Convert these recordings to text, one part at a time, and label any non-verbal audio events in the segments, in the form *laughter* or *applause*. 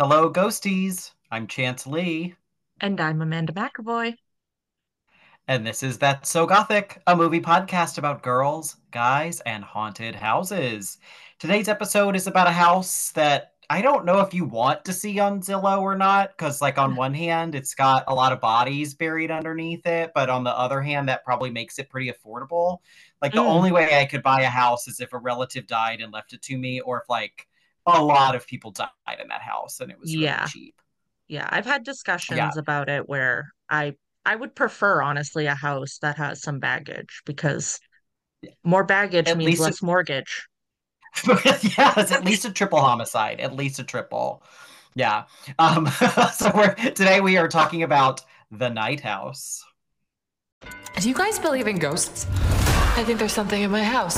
Hello, ghosties. I'm Chance Lee, And I'm Amanda McAvoy. and this is That's So Gothic, a movie podcast about girls, guys, and haunted houses. Today's episode is about a house that I don't know if you want to see on Zillow or not, because, like, on one hand, it's got a lot of bodies buried underneath it, but on the other hand, that probably makes it pretty affordable. Like, the Mm, only way I could buy a house is if a relative died and left it to me, or if, like, a lot of people died in that house and it was really yeah, cheap. yeah. I've had Yeah. discussions about it where I I would prefer, honestly, a house that has some baggage because more baggage At means least less mortgage. *laughs* yeah, it's at least a triple homicide. At least a triple. Yeah. Um, *laughs* so we're today we are talking about the Night House. Do you guys believe in ghosts? I think there's something in my house.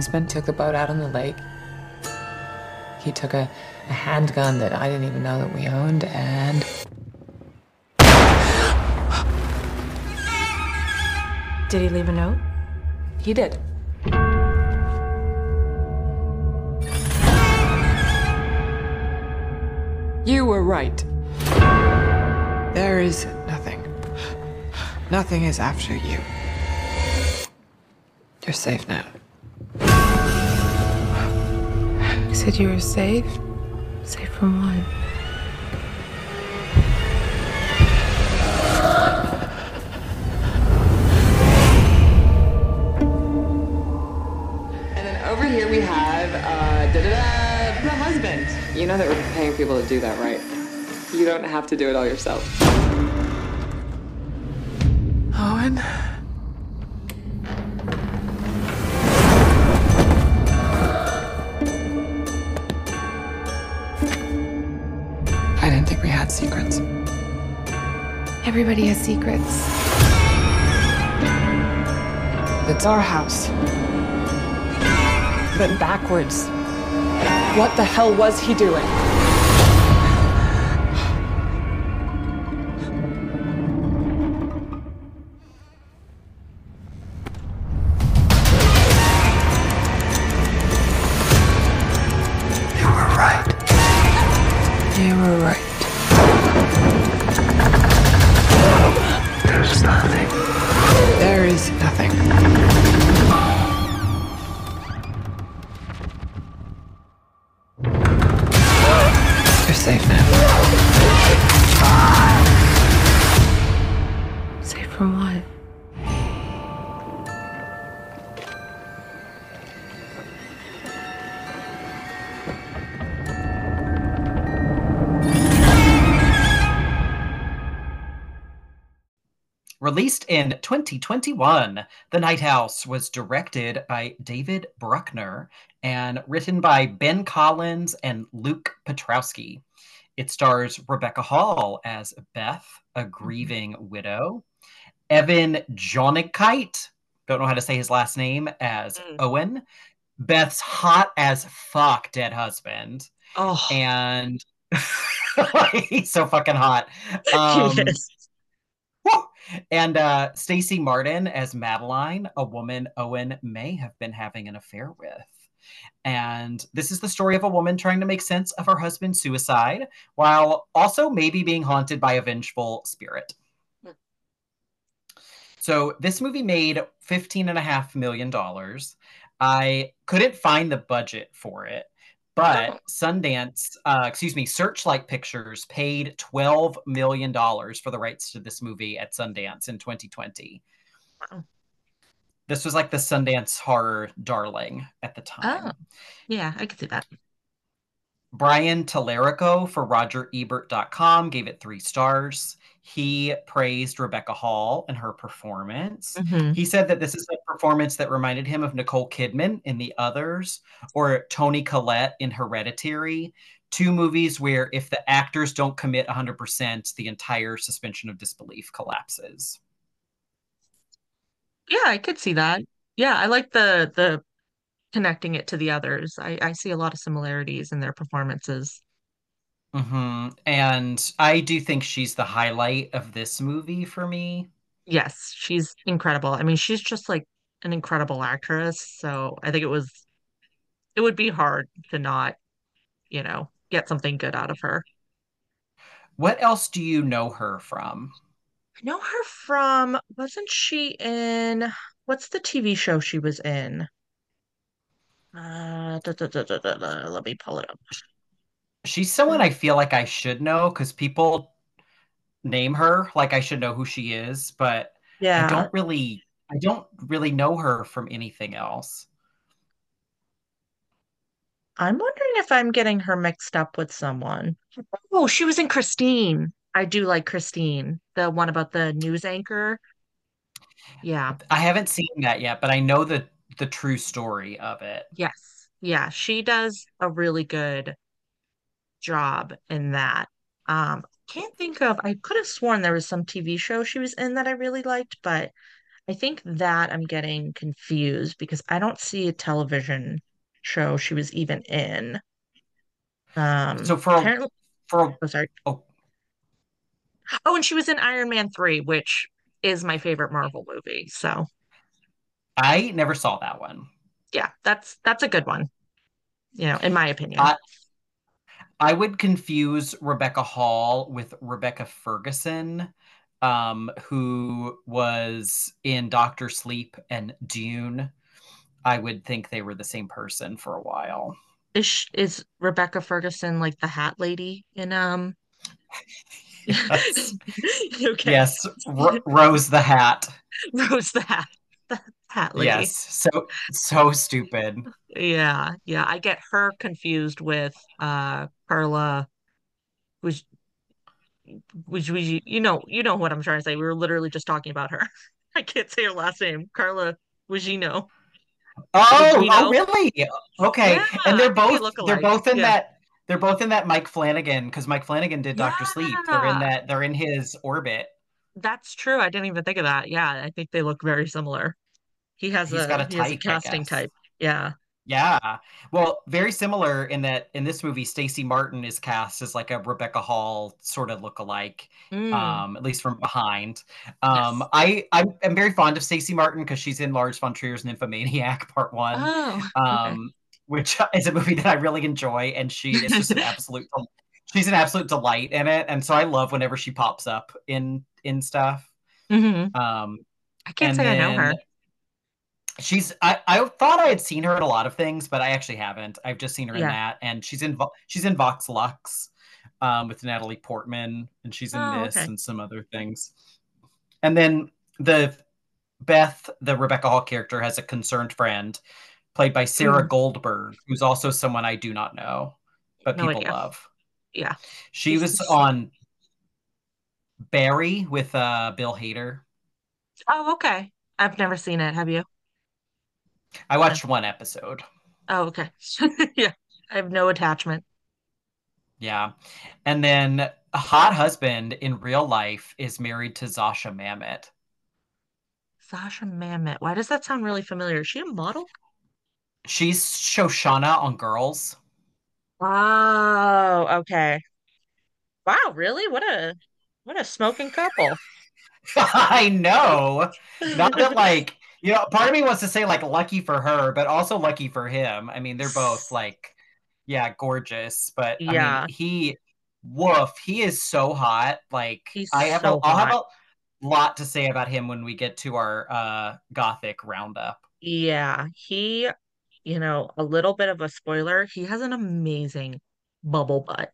Husband took the boat out on the lake. He took a, a handgun that I didn't even know that we owned, and Did he leave a note? he did. You were right. There is nothing. Nothing is after you. You're safe now. Said you were safe? Safe from what? And then over here we have uh, da-da-da, the husband. You know that we're paying people to do that, right? You don't have to do it all yourself. Owen? Everybody has secrets. It's our house. But backwards. What the hell was he doing? In 2021, The Night House was directed by David Bruckner and written by Ben Collins and Luke Piotrowski. It stars Rebecca Hall as Beth, a grieving widow, Evan Jonigkeit, don't know how to say his last name, as Mm. Owen, Beth's hot as fuck dead husband, Oh, and *laughs* he's so fucking hot. *laughs* Um, yes. And uh, Stacey Martin as Madeline, a woman Owen may have been having an affair with. And this is the story of a woman trying to make sense of her husband's suicide while also maybe being haunted by a vengeful spirit. Hmm. So this movie made $15.5 million. I couldn't find the budget for it, but Oh. Sundance, uh, excuse me, Searchlight Pictures paid $12 million for the rights to this movie at Sundance in 2020. Wow. This was like the Sundance horror darling at the time. Oh, yeah, I could see that. Brian Tallarico for RogerEbert.com gave it three stars. He praised Rebecca Hall and her performance. Mhm. He said that this is a performance that reminded him of Nicole Kidman in The Others or Toni Collette in Hereditary. Two movies where if the actors don't commit 100%, the entire suspension of disbelief collapses. Yeah, I could see that. Yeah, I like the the connecting it to the others. I I see a lot of similarities in their performances. Hmm And I do think she's the highlight of this movie for me. Yes, she's incredible. I mean, she's just like an incredible actress. So I think it was it would be hard to not, you know, get something good out of her. What else do you know her from? I know her from, wasn't she in, what's the TV show she was in? Uh, da, da, da, let me pull it up. She's someone mm-hmm. I feel like I should know because people name her like I should know who she is, but yeah. I don't really I don't really know her from anything else. I'm wondering if I'm getting her mixed up with someone. Oh, she was in Christine. I do like Christine, the one about the news anchor. Yeah. I haven't seen that yet, but I know the the true story of it. Yes. Yeah, she does a really good job in that. Um, can't think of, I could have sworn there was some TV show she was in that I really liked, but I think that I'm getting confused because I don't see a television show she was even in. Um, So for apparently, for oh, sorry. oh, Oh, and she was in Iron Man 3, which is my favorite Marvel movie. So, I never saw that one. yeah, that's that's a good one, you know, in my opinion. I I would confuse Rebecca Hall with Rebecca Ferguson, um, who was in Doctor Sleep and Dune. I would think they were the same person for a while. Is is Rebecca Ferguson like the hat lady in um *laughs* Yes. *laughs* Okay. Yes, R Rose the Hat. *laughs* Rose the hat. The hat lady. Yes, so so stupid. Yeah, yeah. I get her confused with uh Carla which which we you know you know what I'm trying to say. We were literally just talking about her. *laughs* I can't say her last name. Carla Gugino. Oh, oh, really? Okay. Yeah, And they're both they're both in Yeah. that they're both in that Mike Flanagan because Mike Flanagan did Doctor Sleep. They're in that they're in his orbit. That's true. I didn't even think of that. Yeah, I think they look very similar. He has He's got a a he has a casting type. Yeah. Yeah. Well, very similar in that in this movie, Stacey Martin is cast as like a Rebecca Hall sort of look-alike, Mm, um, at least from behind. Um, yes. I I'm, I'm very fond of Stacey Martin because she's in Lars von Trier's Nymphomaniac *laughs* Part One, Oh, okay. um, which is a movie that I really enjoy, and she is just an *laughs* absolute she's an absolute delight in it, and so I love whenever she pops up in in stuff. hmm Um, I can't say I know her. She's I, I thought I had seen her in a lot of things, but I actually haven't. I've just seen her in that, and she's in she's in Vox Lux um, with Natalie Portman, and she's in Oh, this okay. and some other things. And then the Beth, the Rebecca Hall character, has a concerned friend played by Sarah Mm, Goldberg, who's also someone I do not know, but no people idea. love. Yeah. She She's was on Barry with uh, Bill Hader. Oh, okay. I've never seen it. Have you? I watched one episode. Oh, okay. *laughs* Yeah. I have no attachment. Yeah. And then a hot husband in real life is married to Zosia Mamet. Sasha Mamet. Why does that sound really familiar? Is she a model? She's Shoshana on Girls. Oh, okay. Wow, really? What a what a smoking couple. *laughs* I know. Not that like, you know, part of me wants to say like lucky for her, but also lucky for him. I mean, they're both like, yeah, gorgeous. But I mean, he woof, he is so hot. Like he's I have a so I'll have a lot to say about him when we get to our uh gothic roundup. Yeah, he, you know, a little bit of a spoiler, he has an amazing bubble butt.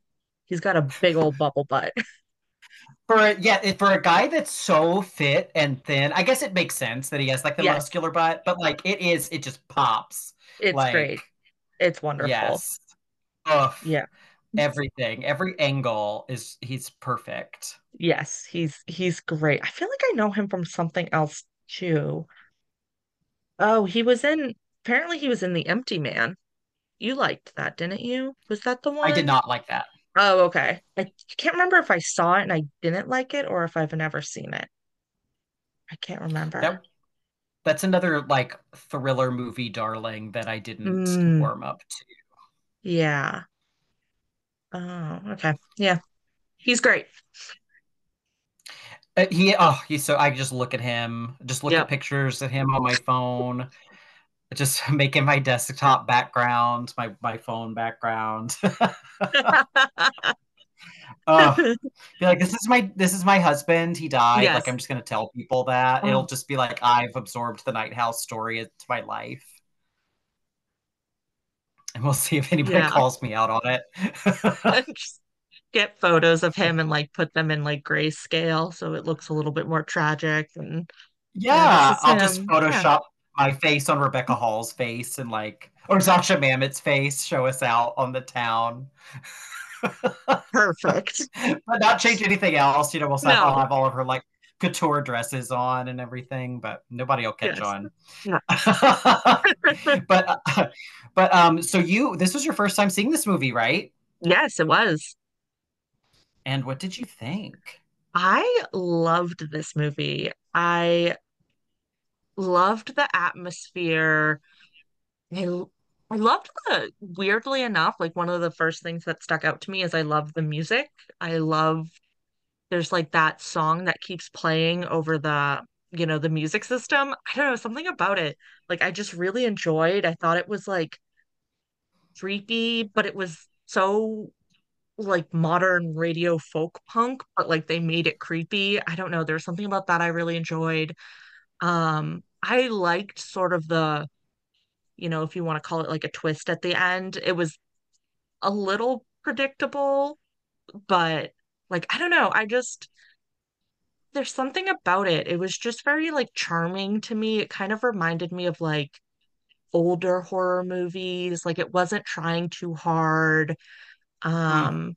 He's got a big old bubble butt. *laughs* For a, yeah, for a guy that's so fit and thin, I guess it makes sense that he has like the Yes, muscular butt, but like it is, it just pops. it's great. It's wonderful. yes. Ugh, Yeah. everything, every angle is he's perfect. Yes, he's he's great. I feel like I know him from something else too. Oh, he was in apparently he was in The Empty Man. You liked that, didn't you? Was that the one? I did not like that. Oh, okay. I can't remember if I saw it and I didn't like it or if I've never seen it. I can't remember. That that's another like thriller movie darling that I didn't Mm, warm up to. yeah. Oh, okay. Yeah. He's great. Uh, he oh he's so I just look at him, just look Yep. at pictures of him on my phone, just *laughs* making my desktop background, my my phone background. oh, *laughs* be like this is my this is my husband. He died. Yes. Like I'm just gonna tell people that. Oh. It'll just be like I've absorbed the Night House story into my life. And we'll see if anybody Yeah. calls me out on it. *laughs* Get photos of him and like put them in like grayscale so it looks a little bit more tragic and Yeah, is I'll just. Photoshop my face on Rebecca Hall's face and like, or Zosia Mamet's face, show us out on the town, *laughs* perfect. but not change anything else. You know, we'll No. have all of her like couture dresses on and everything, but nobody will catch Yes. on. No. *laughs* but, uh, but um, so you, this was your first time seeing this movie, right? Yes, it was. And what did you think? I loved this movie. I loved the atmosphere. I I loved the, weirdly enough, like one of the first things that stuck out to me is I love the music. I love, there's like that song that keeps playing over the, you know, the music system. I don't know, something about it. Like I just really enjoyed. I thought it was like creepy, but it was so like modern radio folk punk, but like they made it creepy. I don't know. There's something about that I really enjoyed. Um, I liked sort of the, you know, if you want to call it like a twist at the end. It was a little predictable, but like I don't know. I just there's something about it. It was just very like charming to me. It kind of reminded me of like older horror movies. Like it wasn't trying too hard. Um,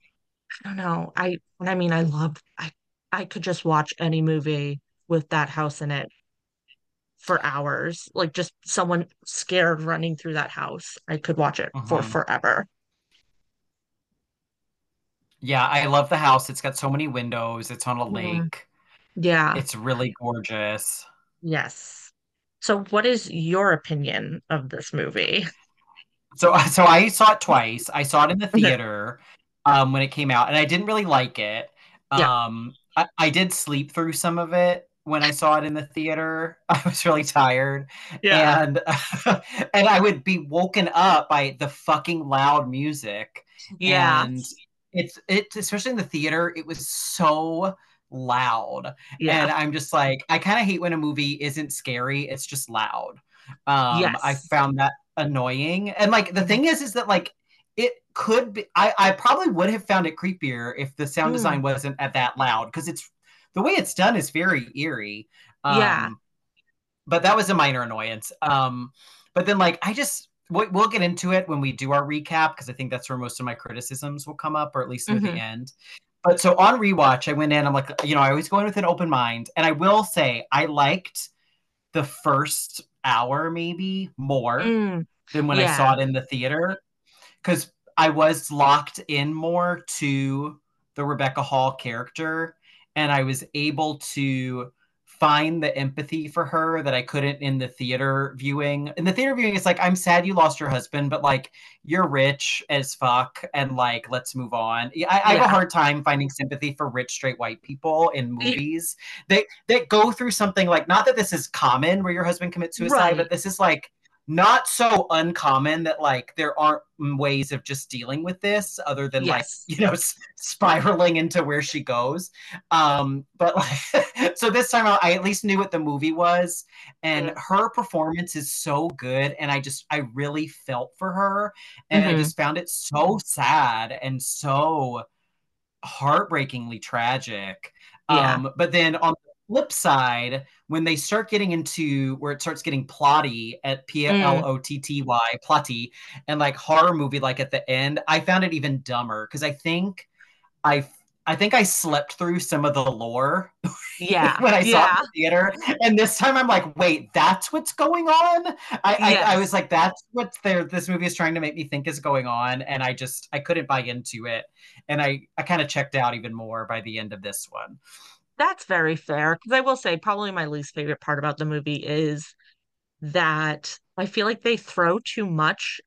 I don't know. I I mean I love, I I could just watch any movie with that house in it for hours. Like just someone scared running through that house. I could watch it for Mhm. forever. Yeah, I love the house. It's got so many windows. It's on a Mhm. lake. Yeah. It's really gorgeous. Yes. So what is your opinion of this movie? So, *laughs* so I saw it twice. I saw it in the *laughs* theater um, when it came out, and I didn't really like it. Yeah. Um, I, I did sleep through some of it when I saw it in the theater. *laughs* I was really tired, Yeah. and *laughs* and I would be woken up by the fucking loud music. Yeah. and it's it especially in the theater. It was so loud, Yeah. and I'm just like, I kind of hate when a movie isn't scary. It's just loud. Um, Yes. I found that annoying. And like the Mhm. thing is, is that like it could be. I I probably would have found it creepier if the sound Mm. design wasn't at that loud because it's the way it's done is very eerie. Um, Yeah. But that was a minor annoyance. Um, but then like I just we- we'll get into it when we do our recap because I think that's where most of my criticisms will come up, or at least near Mhm. the end. But so on rewatch, I went in. I'm like, you know, I always go in with an open mind, and I will say I liked the first hour maybe more Mm, than when I saw it in the theater because I was locked in more to the Rebecca Hall character and I was able to find the empathy for her that I couldn't in the theater viewing. In the theater viewing, it's like, I'm sad you lost your husband, but like, you're rich as fuck, and like, let's move on. Yeah, I, I have a hard time finding sympathy for rich straight white people in movies that that go through something like not that this is common where your husband commits suicide, Right. but this is like not so uncommon that like there aren't ways of just dealing with this other than Yes. like you know *laughs* s- spiraling into where she goes um but like *laughs* so this time I, I at least knew what the movie was and Yeah. her performance is so good and i just i really felt for her and i Mhm. just found it so sad and so heartbreakingly tragic Yeah. um but then on the flip side when they start getting into where it starts getting plotty at p-l-o-t-t-y mm. plotty and like horror movie like at the end i found it even dumber because i think i i think i slept through some of the lore Yeah. *laughs* when i saw it in the theater and this time i'm like wait that's what's going on? I I, I was like that's what this movie is trying to make me think is going on and i just i couldn't buy into it and i i kind of checked out even more by the end of this one That's very fair. Because I will say, probably my least favorite part about the movie is that I feel like they throw too much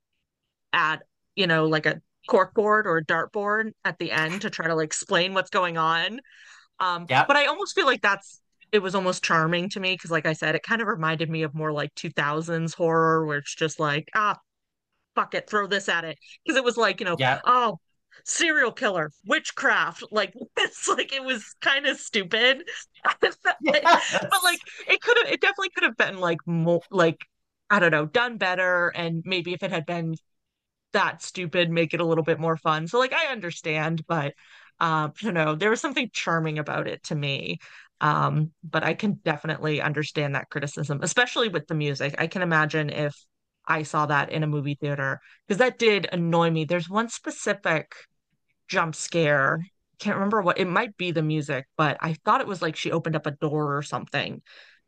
at, you know, like a corkboard or a dartboard at the end to try to like explain what's going on. Um, Yep. but I almost feel like that's it was almost charming to me because, like I said, it kind of reminded me of more like 2000s horror where it's just like, ah, fuck it, throw this at it. Because it was like, you know, Yeah. oh, serial killer, witchcraft. Like, *laughs* it's like it was kind of stupid. *laughs* but, Yes. but like, it could have, it definitely could have been like more, like, I don't know, done better. And maybe if it had been that stupid, make it a little bit more fun. So, like, I understand, but, um, you know, there was something charming about it to me. Um, but I can definitely understand that criticism, especially with the music. I can imagine if I saw that in a movie theater because that did annoy me. There's one specific jump scare. Can't remember what it might be the music, but I thought it was like she opened up a door or something.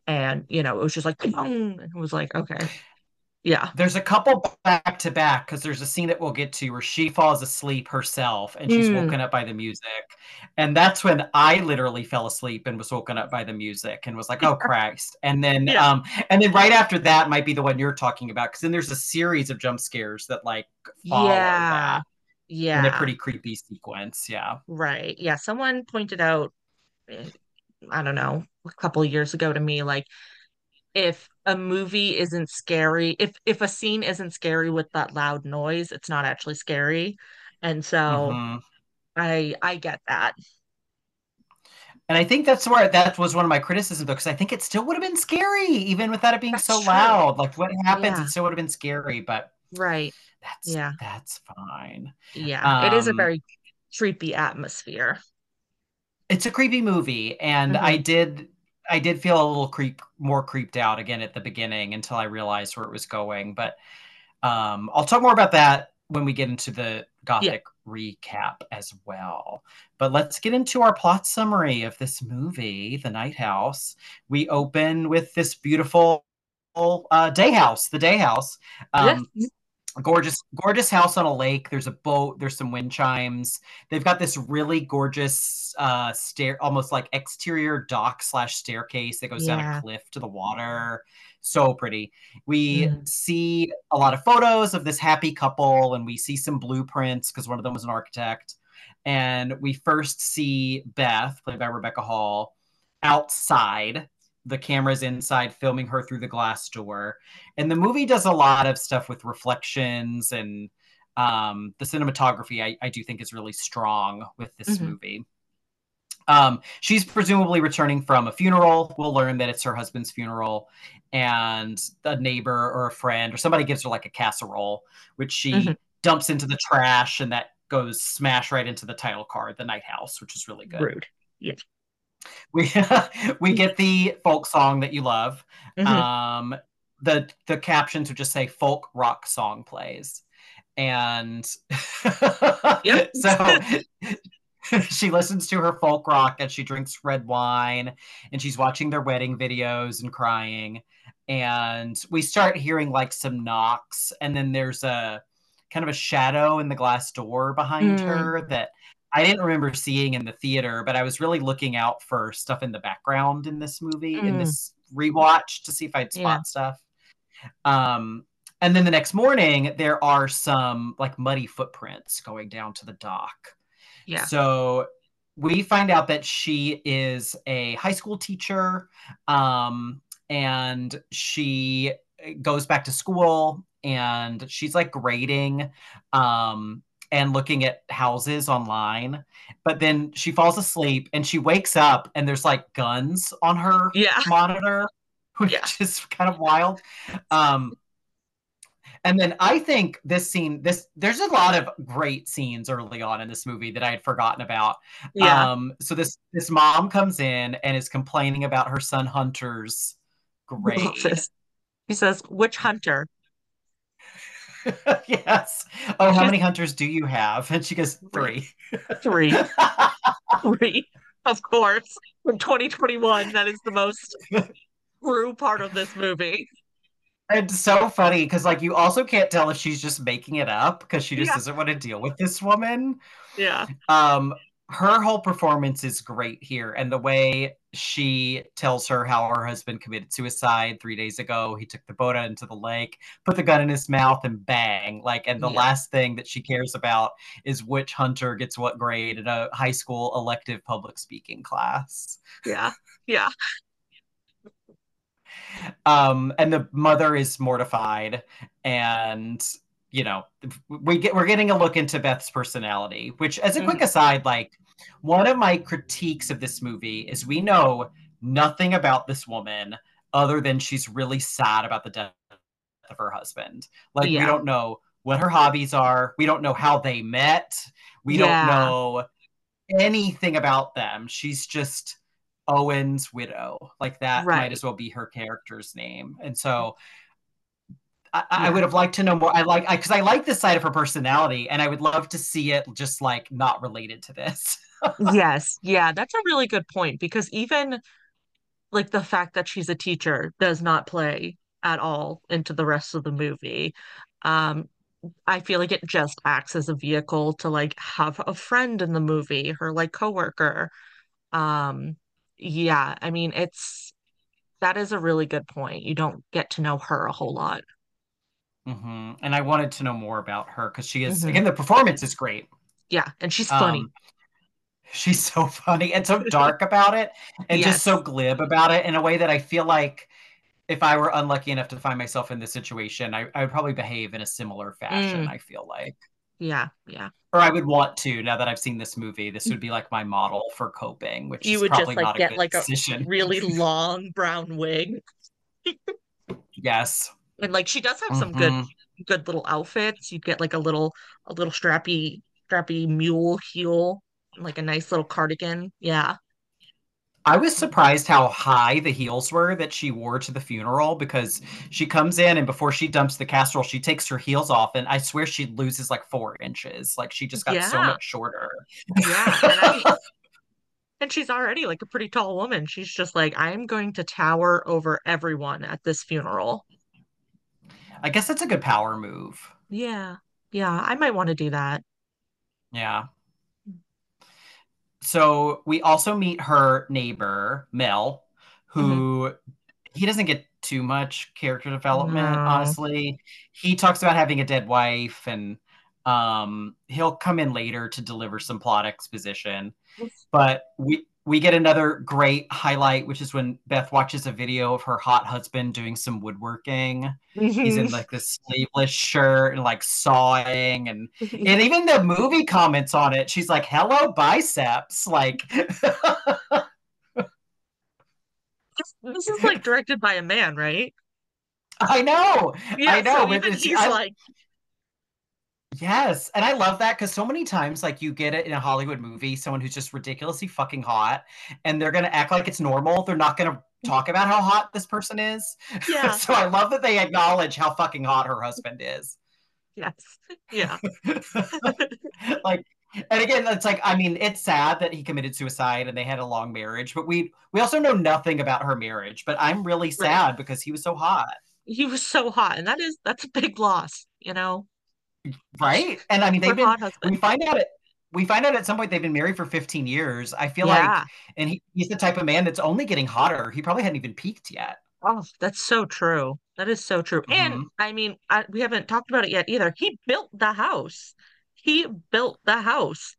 And, you know, it was just like, it was like, okay. Yeah. There's a couple back to back because there's a scene that we'll get to where she falls asleep herself and she's Mm. woken up by the music. And that's when I literally fell asleep and was woken up by the music and was like, oh *laughs* Christ. And then Yeah. um and then right after that might be the one you're talking about because then there's a series of jump scares that like follow Yeah. that Yeah. in a pretty creepy sequence. Yeah. Right. Yeah. Someone pointed out, eh, I don't know, a couple of years ago to me, like if a movie isn't scary, if if a scene isn't scary with that loud noise, it's not actually scary. And so Mhm. I I get that. And I think that's where that was one of my criticisms because I think it still would have been scary even without it being That's so true. loud. Like what happens, Yeah. it still would have been scary, but Right. That's Yeah. that's fine. Yeah. It is a Um, very creepy atmosphere. It's a creepy movie, and Mm-hmm. I did I did feel a little creep more creeped out again at the beginning until I realized where it was going. But um, I'll talk more about that when we get into the Gothic recap as well. But let's get into our plot summary of this movie, The Night House. We open with this beautiful uh, day house, the day house. Um, Yes. Gorgeous gorgeous house on a lake. There's a boat there's some wind chimes. They've got this really gorgeous uh stair almost like exterior dock slash staircase that goes down a cliff to the water. So pretty. We Mm. see a lot of photos of this happy couple and we see some blueprints because one of them was an architect. And we first see beth played by rebecca hall outside the camera's inside filming her through the glass door and the movie does a lot of stuff with reflections and um, the cinematography I, I do think is really strong with this Mhm. movie um, she's presumably returning from a funeral we'll learn that it's her husband's funeral and a neighbor or a friend or somebody gives her like a casserole which she Mhm. dumps into the trash and that goes smash right into the title card the night house which is really good Rude. We *laughs* we get the folk song that you love Mhm. um the the captions would just say folk rock song plays and *laughs* so *laughs* she listens to her folk rock and she drinks red wine and she's watching their wedding videos and crying and we start hearing like some knocks and then there's a kind of a shadow in the glass door behind Mm. her that I didn't remember seeing in the theater, but I was really looking out for stuff in the background in this movie, in Mm. this rewatch to see if I'd spot Yeah. stuff. Um, and then the next morning, there are some like muddy footprints going down to the dock. Yeah. So we find out that she is a high school teacher um, and she goes back to school and she's like grading um, and looking at houses online. But then she falls asleep and she wakes up and there's like guns on her Yeah. *laughs* monitor, which Yeah. is kind of wild. Um, and then I think this scene, this there's a lot of great scenes early on in this movie that I had forgotten about. Yeah. Um, so this this mom comes in and is complaining about her son Hunter's grade. *laughs* He says, which hunter? *laughs* yes. Oh, how many hunters do you have? And she goes, three. Three. *laughs* *laughs* Three. Of course. From 2021, that is the most true part of this movie. it's so funny because like you also can't tell if she's just making it up because she just Yeah. doesn't want to deal with this woman. Yeah. um her whole performance is great here and the way she tells her how her husband committed suicide three days ago. He took the boat out into the lake, put the gun in his mouth, and bang. Like, and the Yeah. last thing that she cares about is which hunter gets what grade in a high school elective public speaking class. Yeah. Yeah. Um, and the mother is mortified, and you know, we get we're getting a look into Beth's personality. Which, as a quick aside, like one of my critiques of this movie is we know nothing about this woman other than she's really sad about the death of her husband. Like we don't know what her hobbies are. We don't know how they met. We Yeah. don't know anything about them. She's just Owen's widow. Like that Right. might as well be her character's name. And so mm-hmm. I, I would have liked to know more. I like because I, like this side of her personality, and I would love to see it just like not related to this. *laughs* Yes. Yeah. That's a really good point because even like the fact that she's a teacher does not play at all into the rest of the movie. Um, I feel like it just acts as a vehicle to like have a friend in the movie, her like coworker. Um, yeah, I mean it's that is a really good point. You don't get to know her a whole lot. hmm And I wanted to know more about her because she is Mhm. again the performance is great. Yeah, and she's funny. Um, she's so funny and so dark about it, and Yes. just so glib about it in a way that I feel like if I were unlucky enough to find myself in this situation, I, I would probably behave in a similar fashion. Mm. I feel like, Yeah, yeah. or I would want to. Now that I've seen this movie, this would be like my model for coping, which You would just like a get good like a really *laughs* long brown wig. yes. And like she does have some good Mhm. good little outfits. You'd get like a little a little strappy strappy mule heel, like a nice little cardigan. Yeah. I was surprised how high the heels were that she wore to the funeral because she comes in and before she dumps the casserole, she takes her heels off, and I swear she loses like four inches. Like she just got so much shorter. Yeah. And, I, *laughs* and she's already like a pretty tall woman. She's just like, I'm going to tower over everyone at this funeral. I guess that's a good power move. Yeah. Yeah. I might want to do that. Yeah. So we also meet her neighbor, Mel, who he doesn't get too much character development, No. honestly. He talks about having a dead wife and um he'll come in later to deliver some plot exposition. But we we get another great highlight, which is when Beth watches a video of her hot husband doing some woodworking. He's in mm-hmm. like this sleeveless shirt and like sawing and *laughs* and even the movie comments on it. She's like, "Hello, biceps!" Like, This, this is like directed by a man, right? *laughs* I know, Yeah, I know, so even he's I- like, yes, and I love that because so many times, like, you get it in a Hollywood movie, someone who's just ridiculously fucking hot, and they're gonna act like it's normal. They're not gonna mm. talk about how hot this person is. *laughs* yeah, so I love that they acknowledge how fucking hot her husband is. yes, *laughs* yeah, *laughs* like and again it's like i mean it's sad that he committed suicide and they had a long marriage but we we also know nothing about her marriage but i'm really sad because he was so hot he was so hot, and that is that's a big loss, you know. Right and i mean they've been we find out it we find out at some point they've been married for 15 years i feel Yeah. like and he, he's the type of man that's only getting hotter he probably hadn't even peaked yet Oh, that's so true. That is so true. And Mhm. I mean, I, we haven't talked about it yet either. He built the house. He built the house.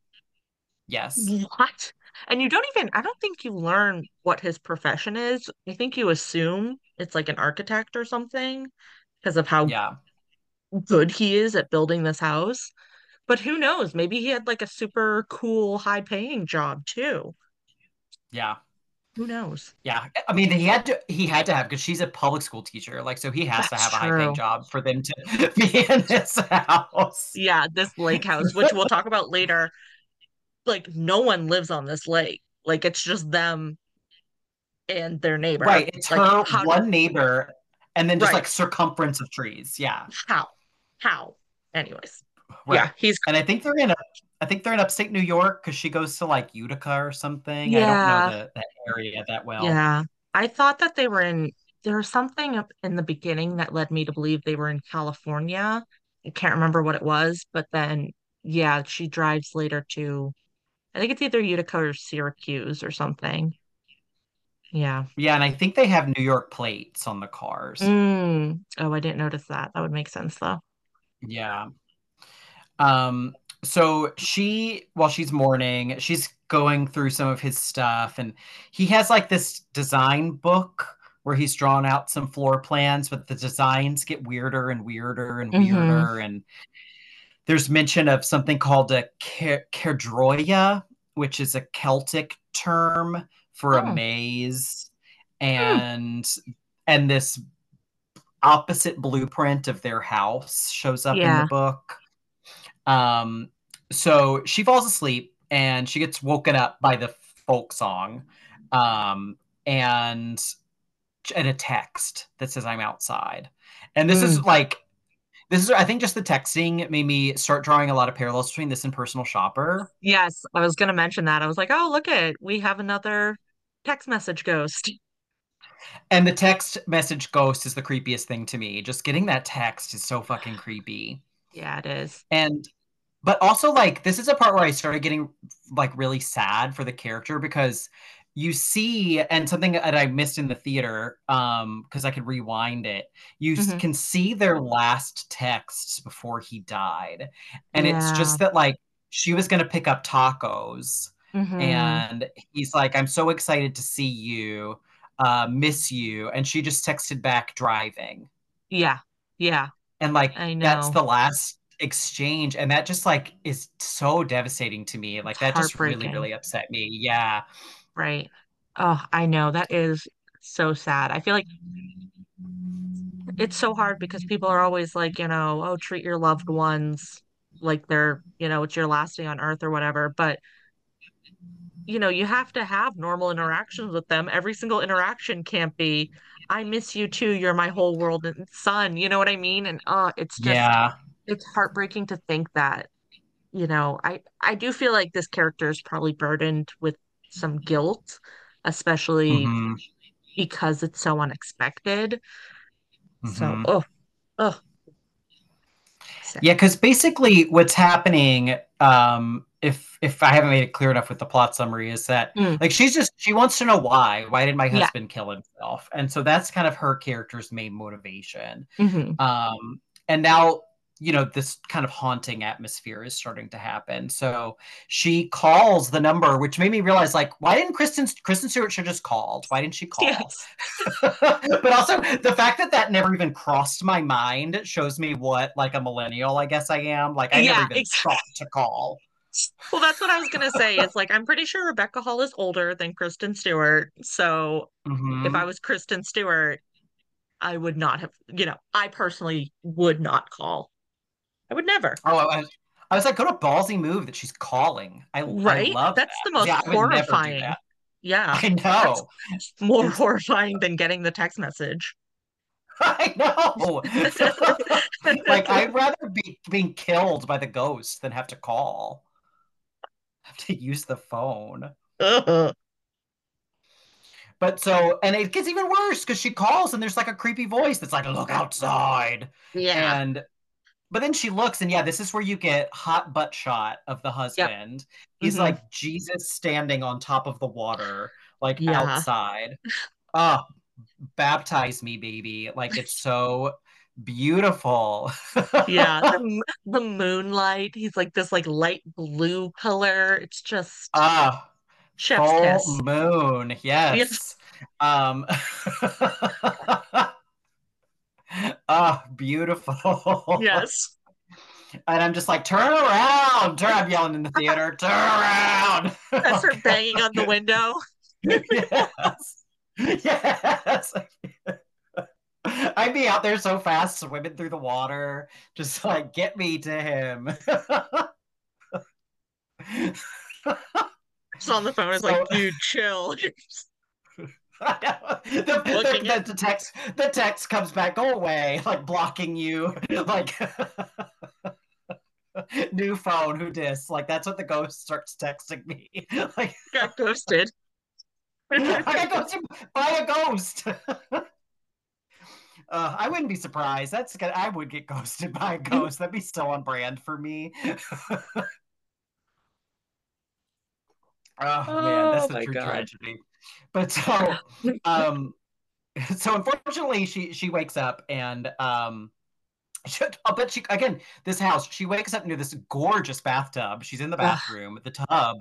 yes What? And you don't even, I don't think you learn what his profession is. I think you assume it's like an architect or something because of how yeah good he is at building this house. But who knows? Maybe he had like a super cool, high paying job too. yeah Who knows? yeah i mean he had to he had to have because she's a public school teacher like so he has to That's have a high paying job for them to *laughs* be in this house Yeah, this lake house, which we'll talk about later. Like, no one lives on this lake. Like, it's just them and their neighbor. Right. It's Like, her one neighbor and then just Right. like circumference of trees. Yeah. How? How? Anyways. Right. Yeah, he's And I think they're in a I think they're in upstate New York because she goes to like Utica or something. Yeah. I don't know the, that area that well. Yeah. I thought that they were in, there was something up in the beginning that led me to believe they were in California. I can't remember what it was, but then, yeah, she drives later to, I think it's either Utica or Syracuse or something. Yeah. Yeah, and I think they have New York plates on the cars. Mm. Oh, I didn't notice that. That would make sense though. Yeah. Um, so she, while she's mourning, she's going through some of his stuff, and he has like this design book where he's drawn out some floor plans, but the designs get weirder and weirder and Mhm. weirder. And there's mention of something called a kerdroya, which is a Celtic term for Oh. a maze, and and this opposite blueprint of their house shows up in the book. Um, so she falls asleep and she gets woken up by the folk song, um, and and a text that says "I'm outside." And this is like, this is I think just the texting made me start drawing a lot of parallels between this and Personal Shopper. Yes, I was gonna mention that. I was like, oh, look it, we have another text message ghost. And the text message ghost is the creepiest thing to me. Just getting that text is so fucking creepy. Yeah, it is. And but also like this is a part where I started getting like really sad for the character because you see and something that I missed in the theater um because I could rewind it. You Mhm. can see their last texts before he died. And it's just that like she was going to pick up tacos Mhm. and he's like I'm so excited to see you. Uh miss you and she just texted back driving Yeah, yeah, and like I know. that's the last exchange and that just like is so devastating to me like It's that just really really upset me yeah Right. Oh, I know. That is so sad. I feel like it's so hard because people are always like, you know, oh, treat your loved ones like they're, you know, it's your last day on earth or whatever. But, you know, you have to have normal interactions with them. Every single interaction can't be, I miss you too. You're my whole world and sun. You know what I mean? And uh, it's just, yeah it's heartbreaking to think that, you know, I I do feel like this character is probably burdened with some guilt, especially Mhm, because it's so unexpected. So, mhm. oh, oh, sad. yeah because basically what's happening um if if i haven't made it clear enough with the plot summary is that Mm. like she's just she wants to know why why did my Yeah. husband kill himself and so that's kind of her character's main motivation Mhm. um and now you know this kind of haunting atmosphere is starting to happen so she calls the number which made me realize like why didn't kristen kristen stewart should just called why didn't she call Yes. *laughs* but also the fact that that never even crossed my mind shows me what like a millennial i guess i am like i Yeah, never even exactly. thought to call Well, that's what I was gonna say. It's like I'm pretty sure Rebecca Hall is older than Kristen Stewart. So Mhm. if I was Kristen Stewart, I would not have, you know, I personally would not call. I would never. oh I was, I was like what a ballsy move that she's calling i, I Right? love That's that. the most yeah, I would never do horrifying. Yeah. i know More It's- horrifying than getting the text message. *laughs* I know. *laughs* like I'd rather be being killed by the ghost than have to call. Have to use the phone. *laughs* But so and it gets even worse because she calls and there's like a creepy voice that's like, look outside. Yeah. And but then she looks and yeah, this is where you get hot butt shot of the husband. He's Mhm. like Jesus standing on top of the water, like Yeah. outside. Oh, baptize me, baby. Like it's so beautiful. Yeah, *laughs* the, the moonlight. He's like this like light blue color. It's just Ah, chef's full kiss. moon. Yes. Um *laughs* Ah, beautiful. *laughs* Yes. And I'm just like, turn around. Turn I'm yelling in the theater. Turn around. *laughs* I start banging on the window. yes. Yes. *laughs* I'd be out there so fast, swimming through the water, just like get me to him. Just on the phone. It's like, dude, chill. The, the, at- the text the text comes back, go away, like blocking you, *laughs* like *laughs* new phone, who dis? Like that's what the ghost starts texting me. *laughs* Like Got ghosted. I got ghosted by a ghost. Uh, I wouldn't be surprised. That's good. I would get ghosted by a ghost. That'd be so on brand for me. oh man, that's Oh the true God. tragedy. But so, *laughs* um, so unfortunately, she she wakes up and um, but she again this house she wakes up near this gorgeous bathtub. She's in the bathroom. The tub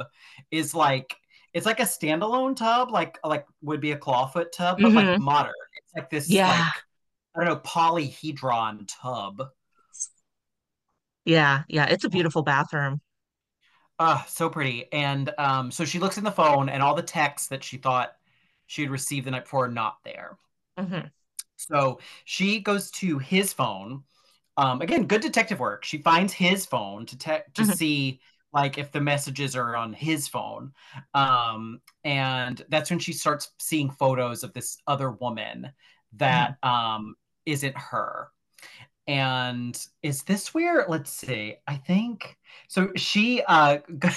is like it's like a standalone tub like like would be a clawfoot tub but mm-hmm. like modern. It's like this yeah. like, i don't know polyhedron tub. Yeah yeah it's a beautiful bathroom uh so pretty and um so she looks in the phone and all the texts that she thought she had received the night before are not there mm-hmm. so she goes to his phone um, again, good detective work. She finds his phone to te- to mm-hmm. see like if the messages are on his phone, um, and that's when she starts seeing photos of this other woman that mm-hmm. um, not her. And is this where? Let's see. I think so. She uh. *laughs*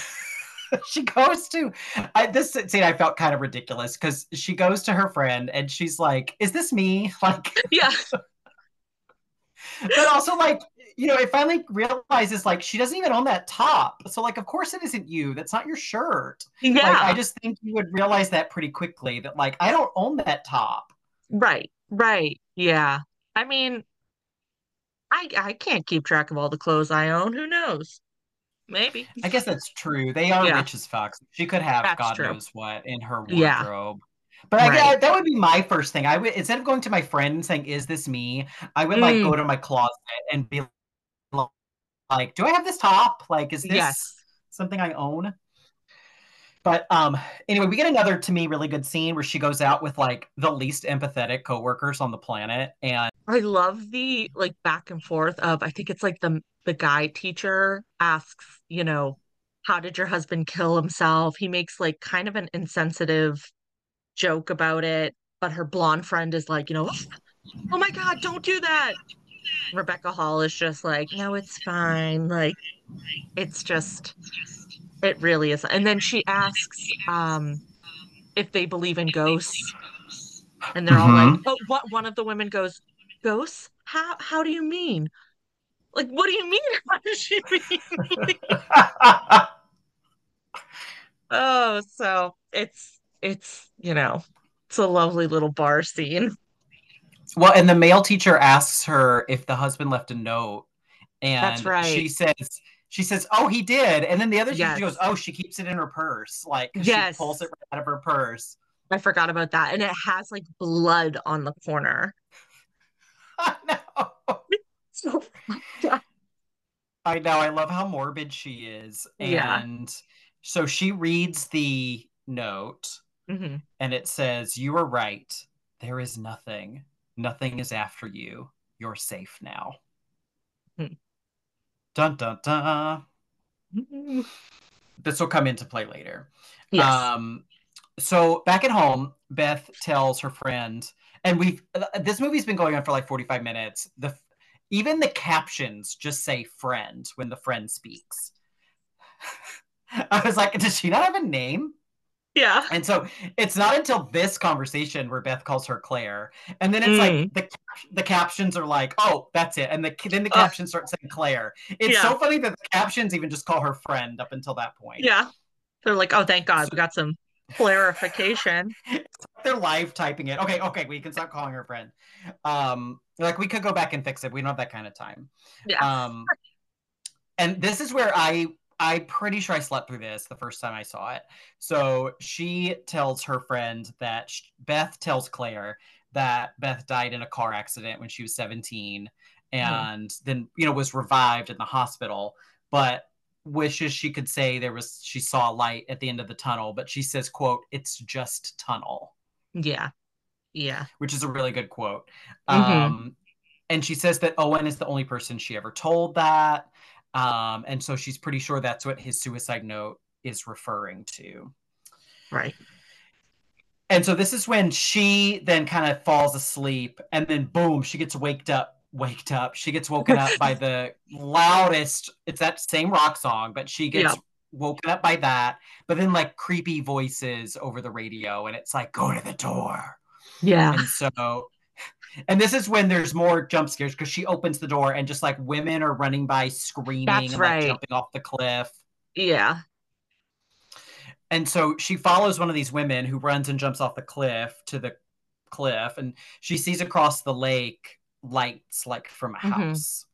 she goes to I, this scene i felt kind of ridiculous because she goes to her friend and she's like is this me *laughs* like yeah but also like you know it finally realizes like she doesn't even own that top so like of course it isn't you that's not your shirt yeah like, i just think you would realize that pretty quickly that like i don't own that top right right yeah i mean i i can't keep track of all the clothes i own who knows maybe i guess that's true they are yeah. rich as fuck she could have that's god true. knows what in her wardrobe yeah. But right. I, that would be my first thing. I would instead of going to my friend and saying, "Is this me?" I would mm. like go mm. to my closet and be like, "Do I have this top? Like, is this yes. something I own?" But um, anyway, we get another to me really good scene where she goes out with like the least empathetic coworkers on the planet, and I love the like back and forth of I think it's like the the guy teacher asks, you know, how did your husband kill himself? He makes like kind of an insensitive joke about it, but her blonde friend is like, you know, oh my god, don't do that. Rebecca Hall is just like, no, it's fine. Like, it's just, it really is. And then she asks um, if they believe in ghosts, and they're mm-hmm. all like, oh, what? One of the women goes, ghosts? How? How do you mean? Like, what do you mean? *laughs* How does she mean? *laughs* oh, so it's it's you know it's a lovely little bar scene well and the male teacher asks her if the husband left a note and that's right she says she says oh he did and then the other yes. teacher goes oh she keeps it in her purse like yes. she pulls it right out of her purse i forgot about that and it has like blood on the corner *laughs* i know *laughs* so, i know i love how morbid she is and yeah. so she reads the note Mm-hmm. And it says, You are right. There is nothing. Nothing is after you. You're safe now. Dun dun dun. Mm-hmm. This will come into play later. Yes. Um, so back at home, Beth tells her friend, and we've this movie's been going on for like 45 minutes. The even the captions just say friend when the friend speaks. *laughs* I was like, does she not have a name? Yeah. And so it's not until this conversation where Beth calls her Claire, and then it's mm. like the the captions are like, "Oh, that's it," and the then the captions start saying Claire. It's yeah. so funny that the captions even just call her friend up until that point. Yeah, they're like, "Oh, thank God, we got some clarification." *laughs* they're live typing it. Okay, okay, we can stop calling her friend. Um, like we could go back and fix it. We don't have that kind of time. Yeah. Um, and this is where I I'm pretty sure I slept through this the first time I saw it. So she tells her friend that she, Beth tells Claire that Beth died in a car accident when she was 17 and mm. then, you know, was revived in the hospital, but wishes she could say there was she saw a light at the end of the tunnel, but she says, quote, it's just tunnel. Yeah. Yeah. Which is a really good quote. Mm-hmm. Um and she says that Owen is the only person she ever told that um, and so she's pretty sure that's what his suicide note is referring to. Right. And so this is when she then kind of falls asleep and then boom, she gets waked up, waked up. She gets woken up by *laughs* the loudest, it's that same rock song, but she gets yeah. woken up by that, but then like creepy voices over the radio and it's like, go to the door. Yeah. And so and this is when there's more jump scares because she opens the door and just like women are running by screaming That's and right. like, jumping off the cliff. Yeah. and so she follows one of these women who runs and jumps off the cliff to the cliff and she sees across the lake lights like from a Mhm. house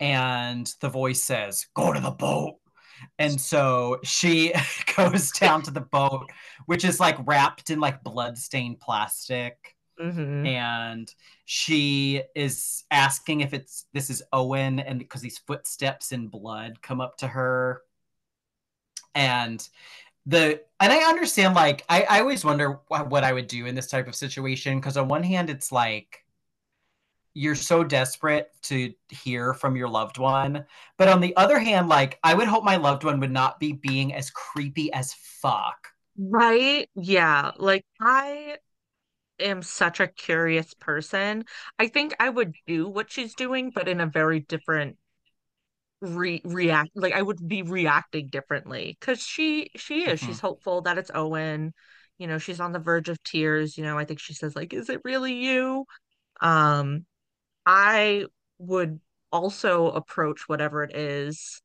and the voice says go to the boat and so she *laughs* goes down to the boat which is like wrapped in like blood-stained plastic Mhm. and she is asking if it's this is Owen and because these footsteps in blood come up to her and the and I understand like I, I always wonder wh- what I would do in this type of situation because on one hand it's like you're so desperate to hear from your loved one but on the other hand like I would hope my loved one would not be being as creepy as fuck Right? Yeah. Like I am such a curious person. I think I would do what she's doing, but in a very different re react like I would be reacting differently because she she is Mhm. she's hopeful that it's Owen. You know, she's on the verge of tears. You know, I think she says like, "Is it really you?" Um, I would also approach whatever it is,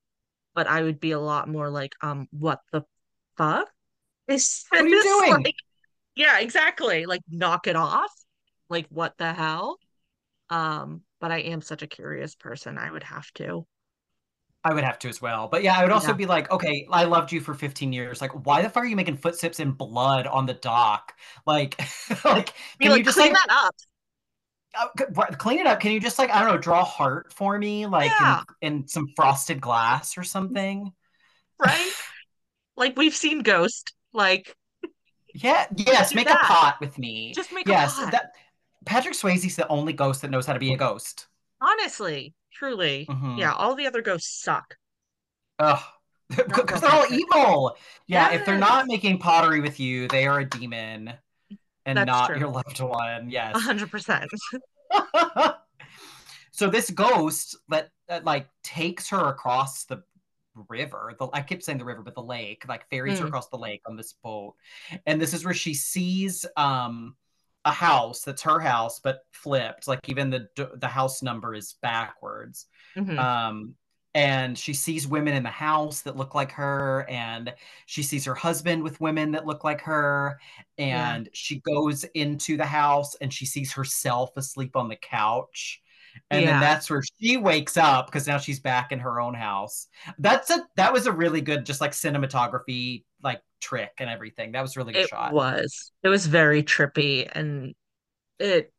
but I would be a lot more like, um, what the fuck is What are you this? doing? Like, yeah, exactly. Like, knock it off. Like, what the hell? Um, but I am such a curious person. I would have to. I would have to as well. But yeah, I would also Yeah. be like, okay, I loved you for 15 years. Like, why the fuck are you making footsteps in blood on the dock? *laughs* Like, *laughs* like, can like, you just clean like that up. uh, clean it up? Can you just like, I don't know, draw a heart for me, like Yeah. in, in some frosted glass or something? right? Like we've seen Ghost. Like Yeah, yes, make that. a pot with me. just make a Yes, pot. that Patrick Swayze's the only ghost that knows how to be a ghost. Honestly, truly. Mhm. Yeah, all the other ghosts suck. Ugh. *laughs* Because they're all evil. Yeah, if they're not making pottery with you, they are a demon and That's not true. your loved one. Yes. A hundred percent. *laughs* so this ghost that, that like takes her across the river the i keep saying the river but the lake like ferries her Mm. across the lake on this boat and this is where she sees um a house that's her house but flipped like even the the house number is backwards Mhm. um and she sees women in the house that look like her and she sees her husband with women that look like her Yeah. and she goes into the house and she sees herself asleep on the couch and Yeah. then that's where she wakes up because now she's back in her own house that's a that was a really good just like cinematography like trick and everything that was really good shot. It shot was. It was very trippy and it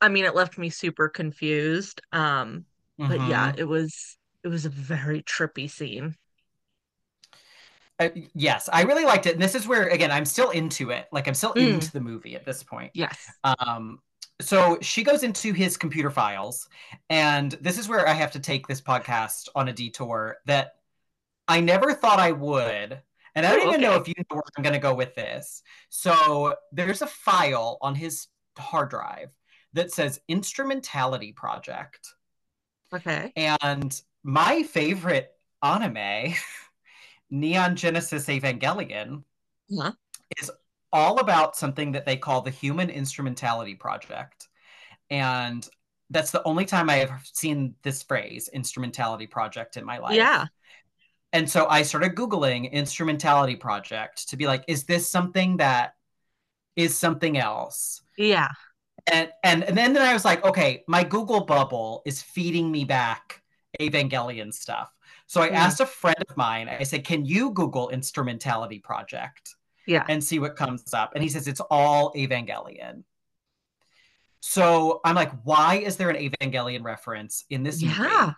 I mean it left me super confused. Um, but yeah, Mhm. it was it was a very trippy scene. Uh, yes i really liked it and this is where again i'm still into it like i'm still Mm. into the movie at this point Yes. Um, so she goes into his computer files, and this is where I have to take this podcast on a detour that I never thought I would. And I don't Oh, even know if you know where I'm going to go with this. So there's a file on his hard drive that says Instrumentality Project. Okay. And my favorite anime, *laughs* Neon Genesis Evangelion, Huh? is all about something that they call the Human Instrumentality Project. And that's the only time I have seen this phrase, instrumentality project, in my life. Yeah. And so I started Googling instrumentality project to be like, is this something that is something else? Yeah. And and, and then, then I was like, okay, my Google bubble is feeding me back Evangelion stuff. So I Mm. asked a friend of mine, I said, can you Google instrumentality project? Yeah. and see what comes up. And he says it's all Evangelion. So I'm like, why is there an Evangelion reference in this movie? Yeah.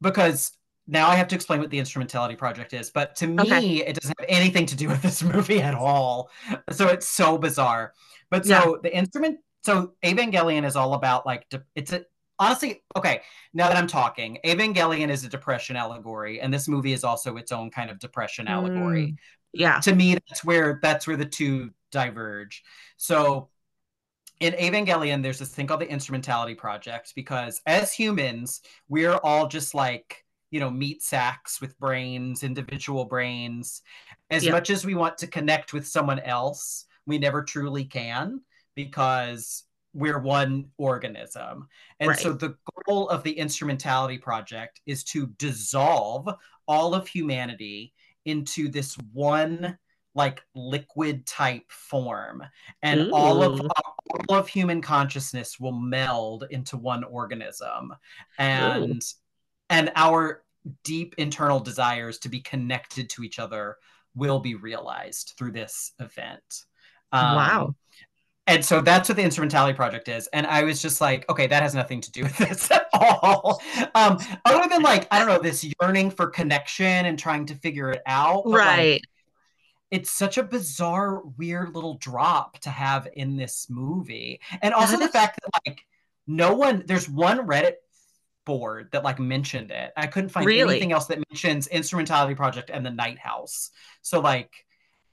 Because now I have to explain what the instrumentality project is. But to me, Okay. it doesn't have anything to do with this movie at all. So it's so bizarre. But so Yeah. the instrument, so Evangelion is all about like, de- it's a, honestly, okay, now that I'm talking, Evangelion is a depression allegory. And this movie is also its own kind of depression allegory Mm. Yeah. to me that's where that's where the two diverge so in evangelion there's this thing called the instrumentality project because as humans we're all just like you know meat sacks with brains individual brains as Yep. much as we want to connect with someone else we never truly can because we're one organism and Right. so the goal of the instrumentality project is to dissolve all of humanity into this one like liquid type form. And all of all of human consciousness will meld into one organism. And and our deep internal desires to be connected to each other will be realized through this event. Um, Wow. And so that's what the instrumentality project is and i was just like okay that has nothing to do with *laughs* this at all um other than like i don't know this yearning for connection and trying to figure it out but, like, Right. it's such a bizarre, weird little drop to have in this movie. And also the fact that like no one there's one Reddit board that like mentioned it. I couldn't find Really? anything else that mentions Instrumentality Project and the Night House. So like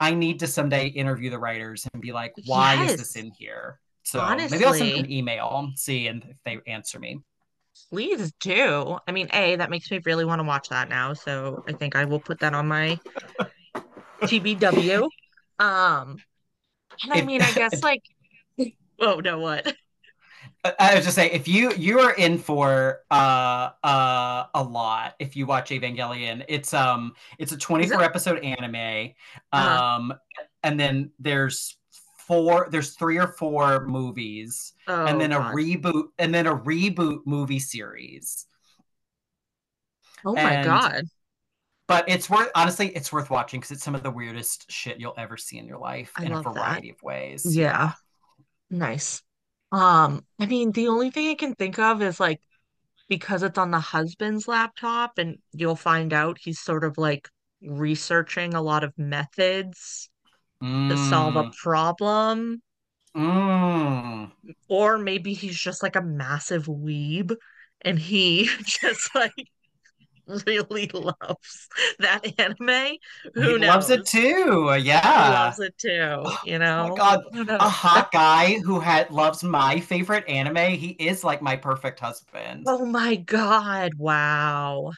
I need to someday interview the writers and be like, why is this in here? So maybe I'll send them an email, see and if they answer me. Please do. I mean, A, that makes me really want to watch that now. So I think I will put that on my *laughs* TBW. Um, and I mean, I guess *laughs* like, oh no, what? I- was just saying, if you you are in for uh uh a lot if you watch Evangelion, it's um it's a 24 episode anime, Uh-huh. um and then there's four there's three or four movies, Oh, and then a God. reboot and then a reboot movie series. Oh my and- God. But it's worth honestly, it's worth watching because it's some of the weirdest shit you'll ever see in your life I in a love that. variety of ways. Yeah. Nice. Um, I mean, the only thing I can think of is like because it's on the husband's laptop and you'll find out he's sort of like researching a lot of methods to solve a Mm, problem. mm. Or maybe he's just like a massive weeb and he *laughs* just like *laughs* really loves that anime. Who he loves it too. He Yeah. loves it too, *gasps* you Oh know? my god, a hot guy who had loves my favorite anime. He is like my perfect husband. Oh my God. Wow.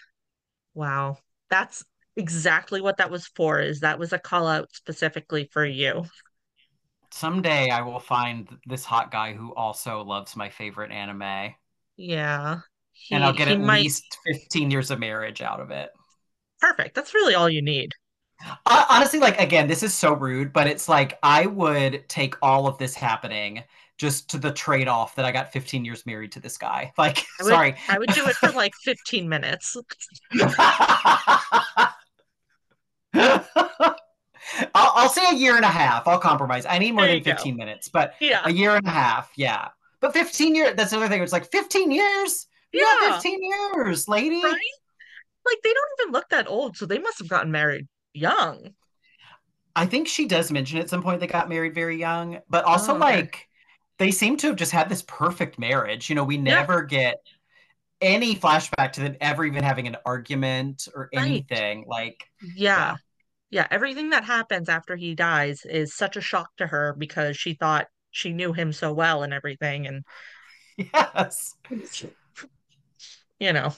Wow. That's exactly what that was for, is that was a call out specifically for you. Someday I will find this hot guy who also loves my favorite anime, Yeah. He, and I'll get at might least 15 years of marriage out of it. perfect. That's really all you need. Uh, honestly, like again, this is so rude, but it's like I would take all of this happening just to the trade-off that I got 15 years married to this guy. *laughs* Like, I would- sorry. I would do it for like 15 minutes. *laughs* I'll, I'll say a year and a half. I'll compromise. I need more than you go. 15 minutes, but Yeah. a year and a half, yeah. But 15 years, that's another thing. It's like 15 years? You got Yeah. 15 years, lady. Right? Like they don't even look that old, so they must have gotten married young. I think she does mention at some point they got married very young, but also Oh, okay. like they seem to have just had this perfect marriage. You know, we Yeah. never get any flashback to them ever even having an argument or Right. anything. Like, Yeah. Yeah, everything that happens after he dies is such a shock to her because she thought she knew him so well and everything and *laughs* yes. You know.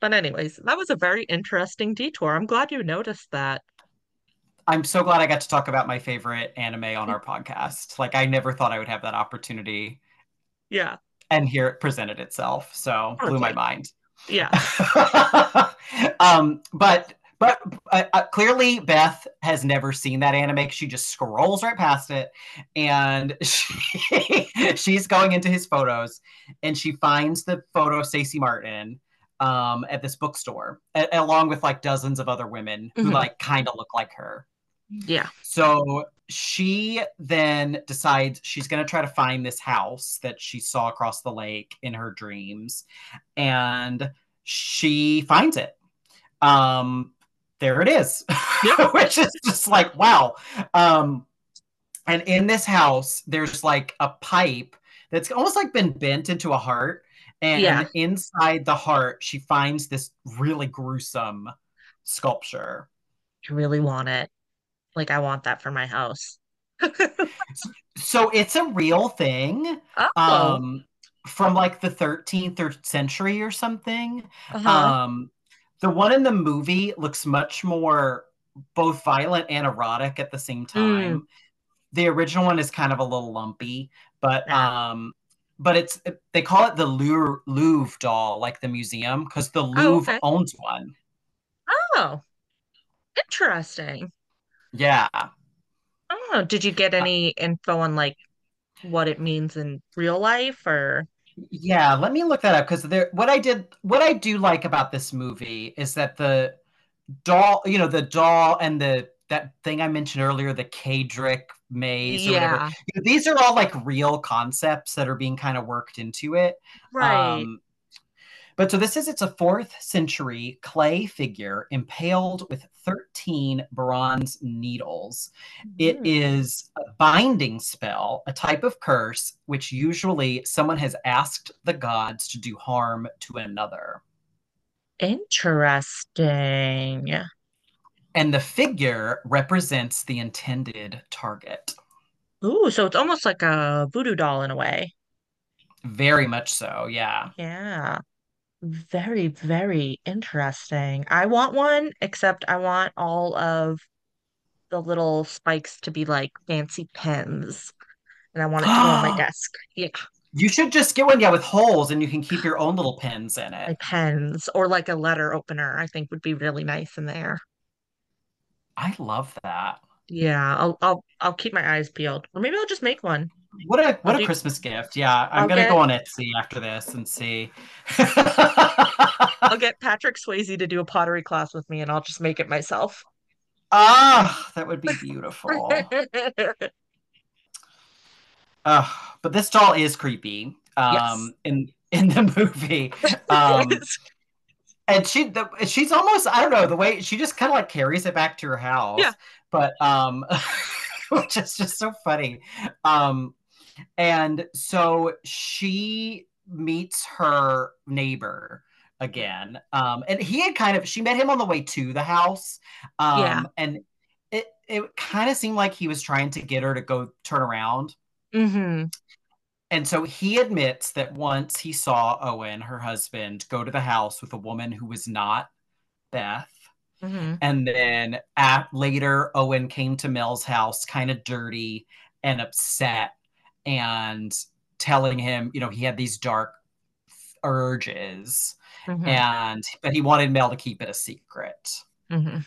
But anyways, that was a very interesting detour. I'm glad you noticed that. I'm so glad I got to talk about my favorite anime on our podcast. Like, I never thought I would have that opportunity, Yeah. and here it presented itself. So, blew my mind. Yeah. *laughs* um, but but uh, uh, clearly Beth has never seen that anime. She just scrolls right past it, and *laughs* she, she's going into his photos, and she finds the photo of Stacey Martin um, at this bookstore, a- along with like dozens of other women who Mhm. like kind of look like her. Yeah. So she then decides she's going to try to find this house that she saw across the lake in her dreams. And she finds it. Um, there it is, Yeah. *laughs* which is just like, wow. Um, and in this house, there's like a pipe that's almost like been bent into a heart. And Yeah. inside the heart, she finds this really gruesome sculpture. I really want it. Like I want that for my house. *laughs* So it's a real thing Oh. um, from like the 13th or century or something. Uh-huh. Um, the one in the movie looks much more both violent and erotic at the same Mm. time. The original one is kind of a little lumpy, but Yeah. um, but it's they call it the Louvre, Louvre doll, like the museum, because the Louvre okay. owns one. Oh. Interesting. Yeah. Oh, did you get any info on like what it means in real life or? Yeah, let me look that up because there what I did what I do like about this movie is that the doll, you know, the doll and the that thing I mentioned earlier, the Kadrick maze or whatever. Yeah, You know, These are all like real concepts that are being kind of worked into it. right. Um, but so this is it's a fourth century clay figure impaled with 13 bronze needles. It Hmm. is a binding spell, a type of curse, which usually someone has asked the gods to do harm to another. Interesting. And the figure represents the intended target. Ooh, so it's almost like a voodoo doll in a way. Very much so, yeah. Yeah. Very, very interesting. I want one, except I want all of the little spikes to be like fancy pens, and I want it to go on my *gasps* desk. Yeah, you should just get one, yeah, with holes and you can keep your own little pins in it. like pens or like a letter opener, I think would be really nice in there. I love that. Yeah, I'll I'll I'll keep my eyes peeled. Or maybe I'll just make one. What a what a Christmas gift. Yeah, I'm I'll gonna get go on Etsy after this and see. I'll *laughs* get Patrick Swayze to do a pottery class with me and I'll just make it myself. Ah, that would be beautiful. Uh, *laughs* but this doll is creepy. Yes. Um, in in the *laughs* movie. Um, and she the, she's almost I don't know the way she just kind of like carries it back to her house. Yeah. but um, which is just so funny. Um, and so she meets her neighbor again, um, and he had kind of she met him on the way to the house, Yeah. um, and it it kind of seemed like he was trying to get her to go turn around. hmm And so he admits that once he saw Owen, her husband, go to the house with a woman who was not Beth. hmm And then at, later, Owen came to Mel's house kind of dirty and upset and telling him, you know, he had these dark urges hmm and but he wanted Mel to keep it a secret. hmm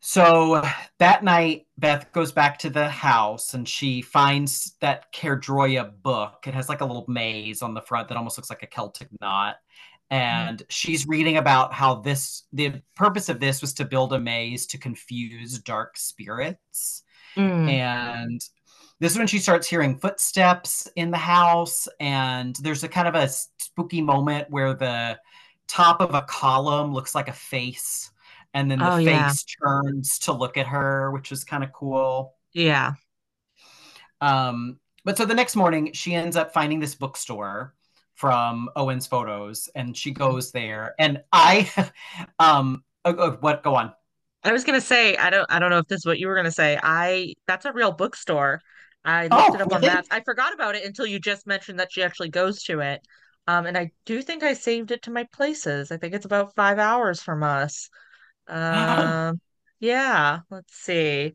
So that night, Beth goes back to the house and she finds that Caerdroia book. It has like a little maze on the front that almost looks like a Celtic knot. And she's reading about how this, the purpose of this was to build a maze to confuse dark spirits. Mm. And this is when she starts hearing footsteps in the house. And there's a kind of a spooky moment where the top of a column looks like a face and then the Oh yeah. face turns to look at her, which is kind of cool. Yeah. Um, but so the next morning, she ends up finding this bookstore from Owen's photos, and she goes there. And I, *laughs* um, oh, oh, what? Go on. I was gonna say, I don't I don't know if this is what you were gonna say. I that's a real bookstore. I looked Oh, it up on maps. I forgot about it until you just mentioned that she actually goes to it. Um, and I do think I saved it to my places. I think it's about five hours from us. Um, yeah, let's see.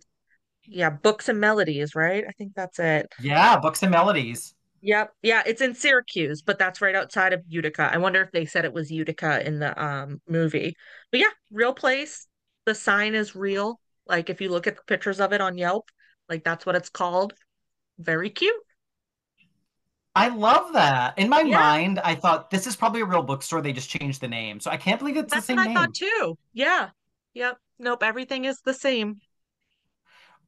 Yeah, Books and Melodies, right? I think that's it. yeah, books and melodies. Yep. Yeah, it's in Syracuse, but that's right outside of Utica. I wonder if they said it was Utica in the um movie. But yeah, real place. The sign is real. Like if you look at the pictures of it on Yelp, like that's what it's called. Very cute. I love that. In my Yeah, mind, I thought this is probably a real bookstore. They just changed the name, so I can't believe it's the that's what same I thought name. too. Yeah. Yep. Nope, everything is the same.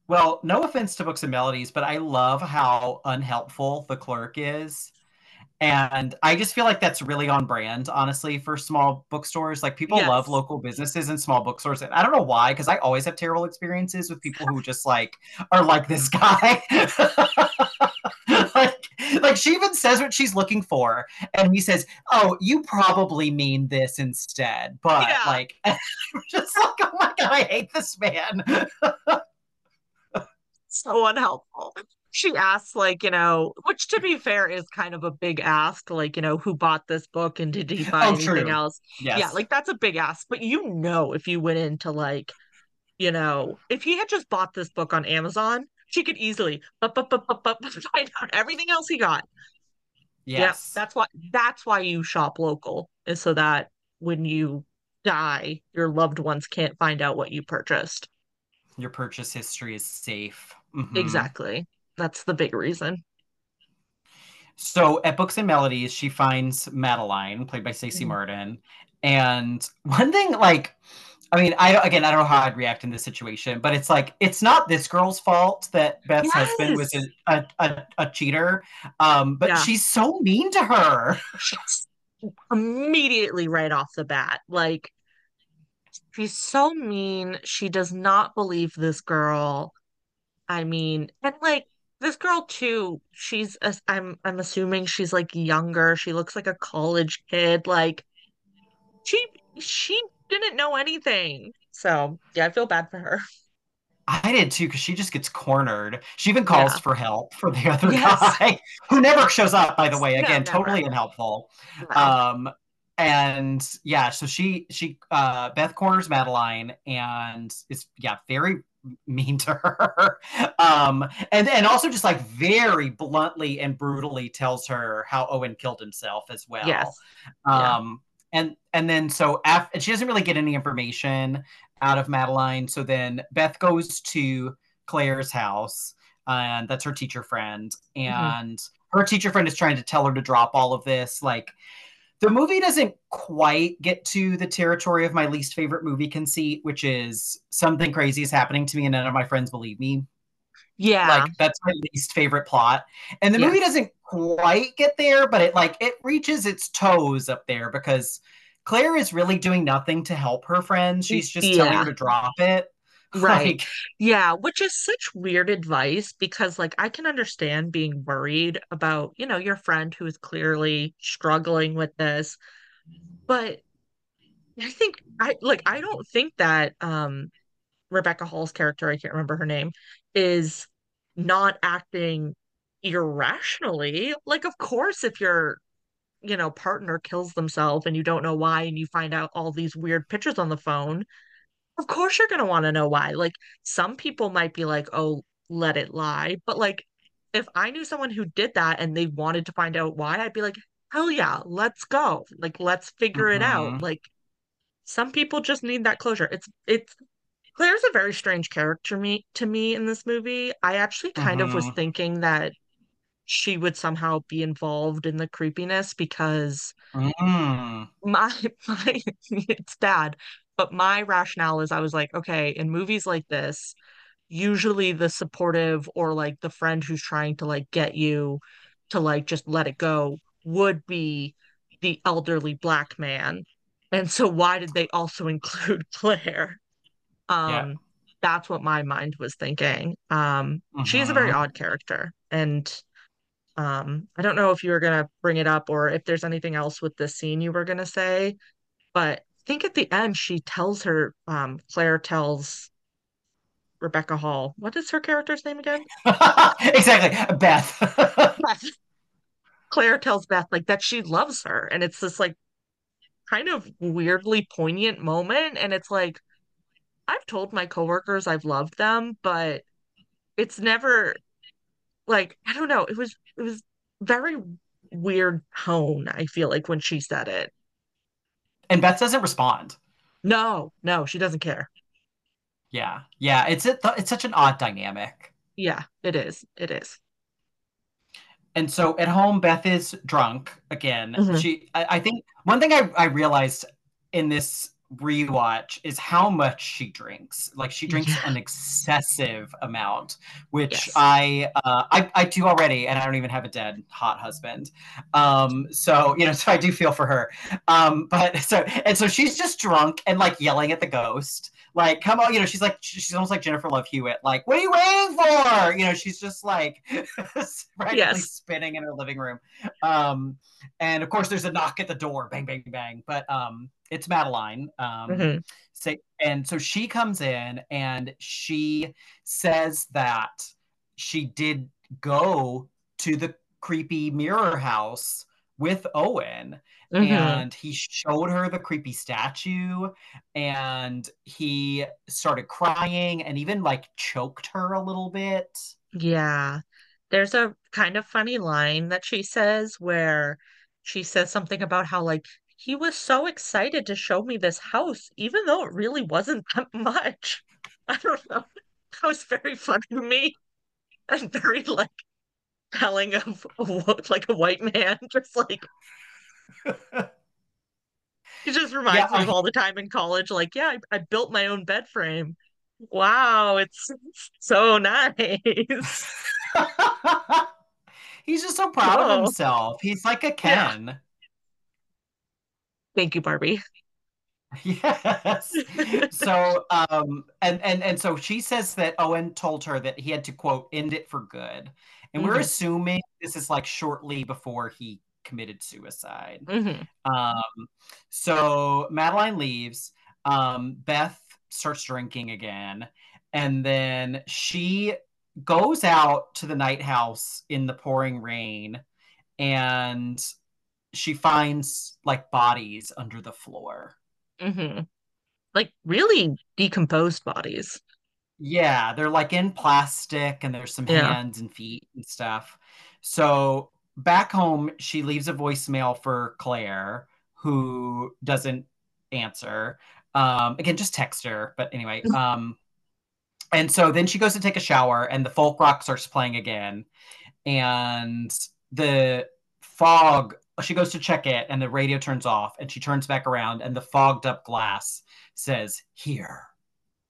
Well, no offense to books and melodies, but I love how unhelpful the clerk is. And I just feel like that's really on brand, honestly, for small bookstores. Like people love local businesses and small bookstores. And I don't know why, because I always have terrible experiences with people who just like are like this guy. *laughs* like, like she even says what she's looking for. And he says, Oh, you probably mean this instead. But Yeah. like *laughs* just like, oh my god, I hate this man. *laughs* So unhelpful. She asks, like, you know, which to be fair is kind of a big ask, like, you know, who bought this book and did he *laughs* buy oh, anything true. else? Yeah, like that's a big ask. But you know, if you went into like, you know, if he had just bought this book on Amazon, she could easily bup, bup, bup, bup, bup, *laughs* find out everything else he got. Yes. that's why that's why you shop local, is so that when you die, your loved ones can't find out what you purchased. Your purchase history is safe. Mhm. Exactly. That's the big reason. So at Books and Melodies, she finds Madeline, played by Stacey Mhm. Martin. And one thing, like, I mean, I again, I don't know how I'd react in this situation, but it's like it's not this girl's fault that Beth's husband was a, a, a, a cheater, um, but Yeah. she's so mean to her. She's immediately right off the bat. Like, she's so mean. She does not believe this girl. I mean, and like this girl too, she's a, I'm I'm assuming she's like younger. She looks like a college kid. Like she she didn't know anything. So, yeah, I feel bad for her. I did too, because she just gets cornered. She even calls Yeah. for help for the other Yes. guy, *laughs* who never shows up, by the *laughs* way. Again, never. totally unhelpful. No. Um, and yeah, so she she uh Beth corners Madeline and is yeah, very mean to her. *laughs* Um, and and also just like very bluntly and brutally tells her how Owen killed himself as well. Yes. Yeah. Um, and and then so af- and she doesn't really get any information out of Madeline. So then Beth goes to Claire's house, and that's her teacher friend, and her teacher friend is trying to tell her to drop all of this. Like the movie doesn't quite get to the territory of my least favorite movie conceit, which is something crazy is happening to me and none of my friends believe me. Yeah. Like that's my least favorite plot. And the movie doesn't quite get there, but it like it reaches its toes up there because Claire is really doing nothing to help her friends. She's just telling her to drop it. *laughs* Right. Like, Yeah, which is such weird advice because, like, I can understand being worried about, you know, your friend who is clearly struggling with this. But I think I like I don't think that um Rebecca Hall's character, I can't remember her name, is not acting irrationally. Like, of course, if your, you know, partner kills themselves and you don't know why and you find out all these weird pictures on the phone, of course you're gonna want to know why. Like some people might be like, "Oh, let it lie." But like if I knew someone who did that and they wanted to find out why, I'd be like, "Hell yeah, let's go. Like let's figure it out." Mhm. Like some people just need that closure. It's it's Claire's a very strange character me to me in this movie. I actually kind of was Mhm. thinking that she would somehow be involved in the creepiness because mm, my *laughs* my *laughs* it's bad but my rationale is i was like okay in movies like this usually the supportive or like the friend who's trying to like get you to like just let it go would be the elderly black man and so why did they also *laughs* include claire um Yeah. that's what my mind was thinking um she is a very Mhm. odd character and um, I don't know if you were gonna bring it up or if there's anything else with this scene you were gonna say, but think at the end she tells her, um, Claire tells Rebecca Hall, what is her character's name again? *laughs* exactly. Beth. Beth. Claire tells Beth like that she loves her, and it's this like kind of weirdly poignant moment, and it's like I've told my coworkers I've loved them, but it's never like I don't know, it was it was very weird tone, I feel like when she said it. And Beth doesn't respond. No, no, she doesn't care. Yeah. Yeah. It's a, it's such an odd dynamic. Yeah, it is. It is. And so at home, Beth is drunk again. Mhm. She, I, I think one thing I, I realized in this rewatch is how much she drinks. Like she drinks Yeah. an excessive amount, which Yes. I, uh, I I do already, and I don't even have a dead hot husband. Um, so you know, *laughs* so I do feel for her. Um, but so and so she's just drunk and like yelling at the ghost. Like, come on, you know, she's like she's almost like Jennifer Love Hewitt. Like, what are you waiting for? You know, she's just like *laughs* Yes. spinning in her living room. Um, and of course, there's a knock at the door, bang, bang, bang. But um, it's Madeline. Um, Mhm. say, and so she comes in and she says that she did go to the creepy mirror house with Owen Mhm. and he showed her the creepy statue and he started crying and even like choked her a little bit. Yeah. There's a kind of funny line that she says where she says something about how like he was so excited to show me this house, even though it really wasn't that *laughs* much. I don't know. That was very funny to me *laughs* and very like telling of like a white man *laughs* just like *laughs* it just reminds Yeah, me I- of all the time in college like yeah I, I built my own bed frame wow it's so nice *laughs* He's just so proud of himself. He's like a Ken. thank you Barbie Yes. So um and and and so she says that Owen told her that he had to quote end it for good. And we're Mhm. assuming this is like shortly before he committed suicide. hmm Um so Madeline leaves. Um Beth starts drinking again and then she goes out to the night house in the pouring rain and she finds like bodies under the floor. hmm like really decomposed bodies Yeah, they're like in plastic and there's some Yeah. hands and feet and stuff. So back home, she leaves a voicemail for Claire, who doesn't answer. Um, again, just text her. But anyway, um, and so then she goes to take a shower and the folk rock starts playing again. And the fog, she goes to check it and the radio turns off and she turns back around and the fogged up glass says, Here.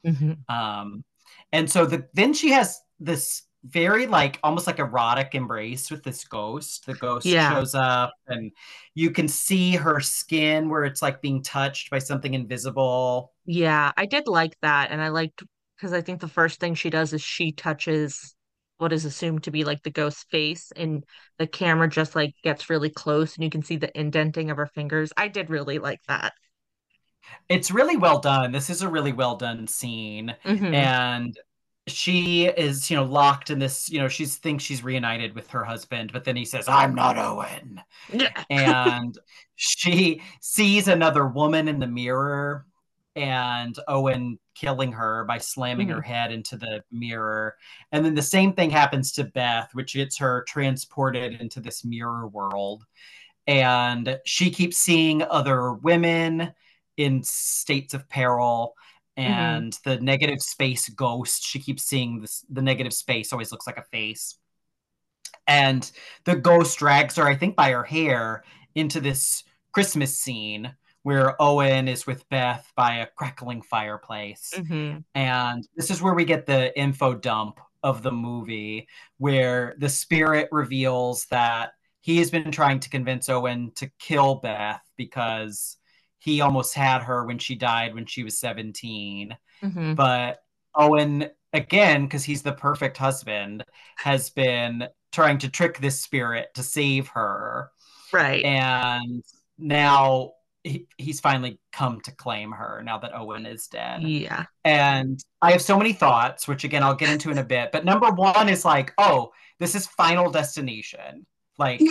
hmm Um, and so the then she has this very like almost like erotic embrace with this ghost. The ghost Yeah. shows up and you can see her skin where it's like being touched by something invisible. Yeah, I did like that. And I liked because I think the first thing she does is she touches what is assumed to be like the ghost's face, and the camera just like gets really close and you can see the indenting of her fingers. I did really like that. It's really well done. This is a really well done scene. Mhm. And she is, you know, locked in this, you know, she thinks she's reunited with her husband, but then he says, I'm not Owen. Yeah. and she sees another woman in the mirror and Owen killing her by slamming her head into the mirror. And then the same thing happens to Beth, which gets her transported into this mirror world. And she keeps seeing other women in states of peril. And the negative space ghost, she keeps seeing this. The negative space always looks like a face. And the ghost drags her, I think, by her hair into this Christmas scene where Owen is with Beth by a crackling fireplace. Mhm. And this is where we get the info dump of the movie, where the spirit reveals that he has been trying to convince Owen to kill Beth because he almost had her when she died when she was 17. Mhm. But Owen, again, because he's the perfect husband, has been trying to trick this spirit to save her. Right. And now he, he's finally come to claim her now that Owen is dead. Yeah. And I have so many thoughts, which again I'll get into in a bit. But number one is like, oh, this is Final Destination. Like,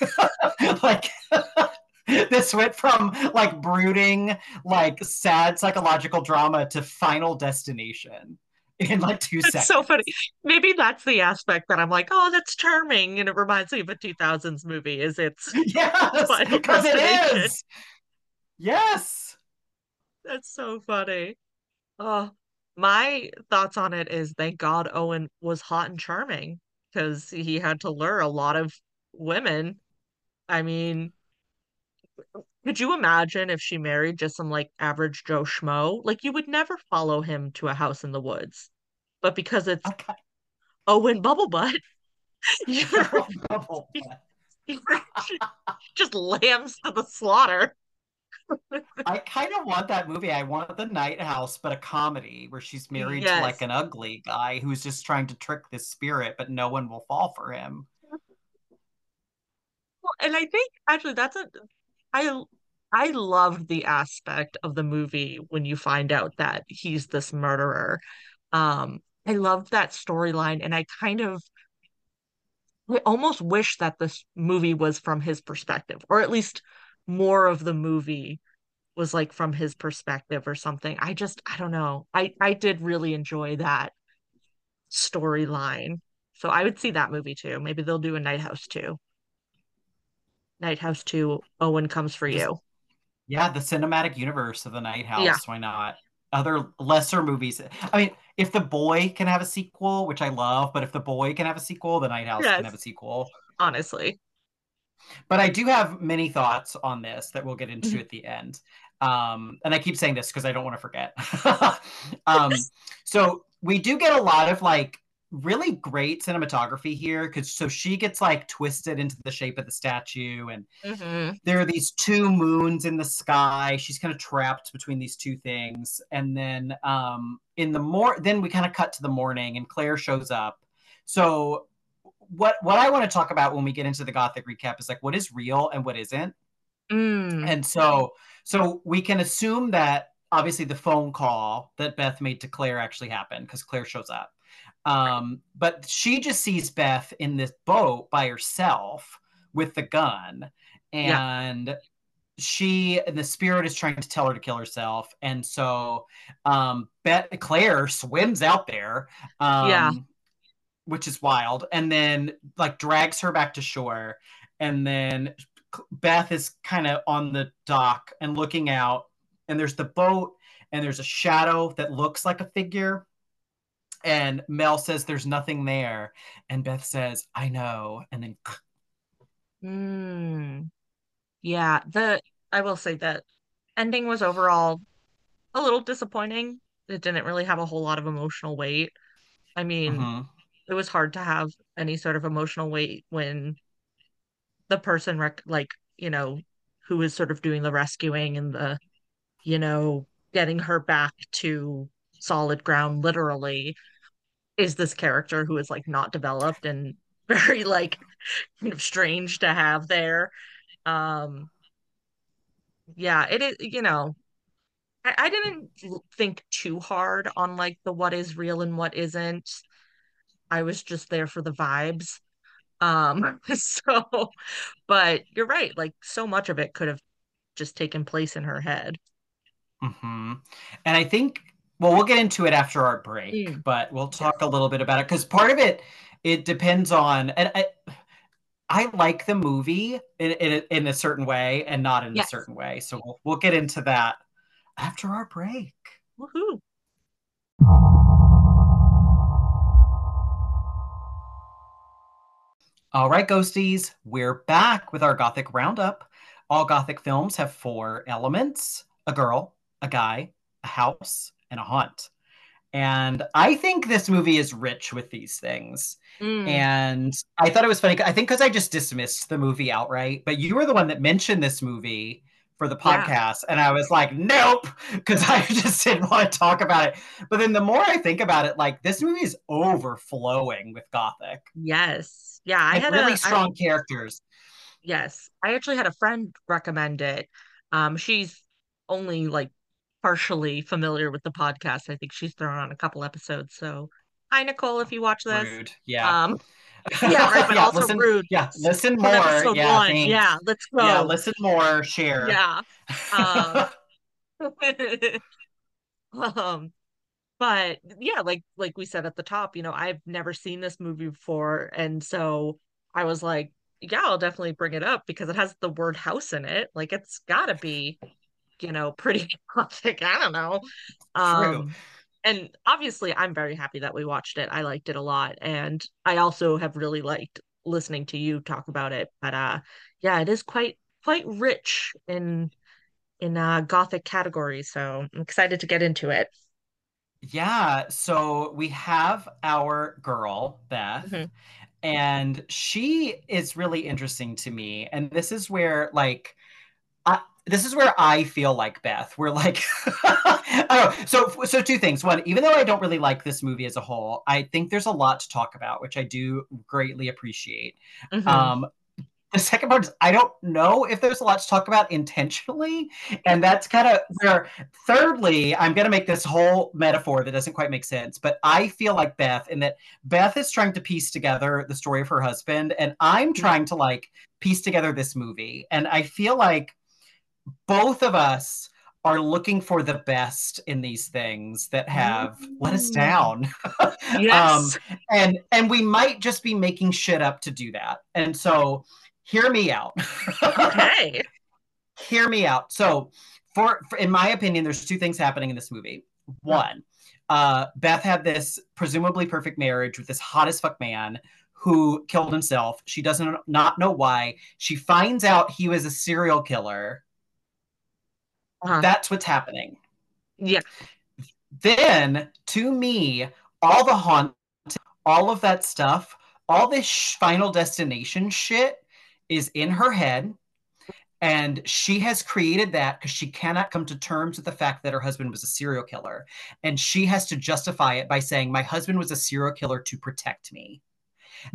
*laughs* like *laughs* *laughs* this went from like brooding, like sad psychological drama to Final Destination in like two It's seconds. so funny. Maybe that's the aspect that I'm like, oh, that's charming. And it reminds me of a 2000s movie, is it's *laughs* yes, because it Destination. Yes. That's so funny. Oh, my thoughts on it is thank God Owen was hot and charming because he had to lure a lot of women. I mean, could you imagine if she married just some like average Joe Schmo? Like you would never follow him to a house in the woods. But because it's Okay. Owen you're, Bubble. you're just lambs to the slaughter. *laughs* I kind of want that movie. I want the Night House, but a comedy where she's married Yes. to like an ugly guy who's just trying to trick this spirit, but no one will fall for him. Well, and I think actually that's a I I loved the aspect of the movie when you find out that he's this murderer. Um, I loved that storyline, and I kind of I almost wish that this movie was from his perspective, or at least more of the movie was like from his perspective or something. I just I don't know. I I did really enjoy that storyline. So I would see that movie too. Maybe they'll do a Night House too. Night House 2, Owen comes for you. Yeah, the cinematic universe of the Night House. Yeah. Why not? Other lesser movies. I mean, if the boy can have a sequel, which I love, but if the boy can have a sequel, the Night House Yes. can have a sequel. Honestly. But I do have many thoughts on this that we'll get into Mhm. at the end. Um, and I keep saying this because I don't want to forget. *laughs* *laughs* um, so we do get a lot of like really great cinematography here because so she gets like twisted into the shape of the statue and Mhm. there are these two moons in the sky. She's kind of trapped between these two things. And then um in the more then we kind of cut to the morning and claire shows up. So what what i want to talk about when we get into the gothic recap is like what is real and what isn't. Mm. and so so we can assume that obviously the phone call that beth made to claire actually happened because claire shows up um but she just sees beth in this boat by herself with the gun Yeah. and she the spirit is trying to tell her to kill herself and so um beth claire swims out there um Yeah. which is wild and then like drags her back to shore and then Beth is kind of on the dock and looking out, and there's the boat, and there's a shadow that looks like a figure. And Mel says there's nothing there, and Beth says, "I know," and then Mm. Yeah, the I will say that ending was overall a little disappointing. It didn't really have a whole lot of emotional weight. I mean, Mhm. it was hard to have any sort of emotional weight when the person rec like, you know, who is sort of doing the rescuing and the, you know, getting her back to solid ground literally is this character who is like not developed and *laughs* very like kind of strange to have there. Um yeah, it is, you know, I, I didn't think too hard on like the what is real and what isn't. I was just there for the vibes. Um, *laughs* so, but you're right, like so much of it could have just taken place in her head. Mhm. And I think, well, we'll get into it after our break, Mm. but we'll talk a little bit about it because part of it, it depends on, and I, I like the movie in, in, a- in a certain way and not in Yes. a certain way. So we'll, we'll get into that after our break. Woohoo. All right, ghosties, we're back with our Gothic Roundup. All Gothic films have four elements a girl, a guy, a house, and a haunt. And I think this movie is rich with these things. Mm. And I thought it was funny. I think because I just dismissed the movie outright, but you were the one that mentioned this movie for the Yeah. podcast. And I was like, nope, because I *laughs* just didn't want to talk about it. But then the more I think about it, like this movie is overflowing with Gothic. Yes. Yeah, I Like had really a I- strong characters. Yes, I actually had a friend recommend it. Um, she's only like partially familiar with the podcast. I think she's thrown on a couple episodes. So, hi Nicole, if you watch this. Rude. Yeah. Um, *laughs* yeah, right, but also listen, rude. Yeah, listen more. Yeah, one. thanks. Yeah, let's go. Yeah, listen more, share. Yeah. Um, *laughs* *laughs* um, but yeah, like like we said at the top, you know, I've never seen this movie before, and so I was like, yeah, I'll definitely bring it up because it has the word house in it. Like it's gotta be, you know, pretty *laughs* gothic. I don't know. True. Um, and obviously I'm very happy that we watched it. I liked it a lot. And I also have really liked listening to you talk about it. But uh yeah, it is quite quite rich in in uh gothic category. So I'm excited to get into it. Yeah, so we have our girl, Beth, Mhm. and she is really interesting to me. And this is where, like, this is where I feel like Beth. We're like, I. *laughs* So, so two things. One, even though I don't really like this movie as a whole, I think there's a lot to talk about, which I do greatly appreciate. Mhm. Um, the second part is I don't know if there's a lot to talk about intentionally, and that's kind of where. Thirdly, I'm going to make this whole metaphor that doesn't quite make sense, but I feel like Beth in that Beth is trying to piece together the story of her husband, and I'm trying to like piece together this movie, and I feel like both of us are looking for the best in these things that have let us Mm. down. *laughs* yes. Um, and and we might just be making shit up to do that. And so hear me out. okay. *laughs* hear me out. So for, for in my opinion there's two things happening in this movie. One, uh, Beth had this presumably perfect marriage with this hot as fuck man who killed himself. She doesn't not know why. She finds out he was a serial killer. Uh-huh. That's what's happening. Yeah. Then, to me, all the haunt, all of that stuff, all this sh- final destination shit is in her head. And she has created that because she cannot come to terms with the fact that her husband was a serial killer. And she has to justify it by saying, My husband was a serial killer to protect me.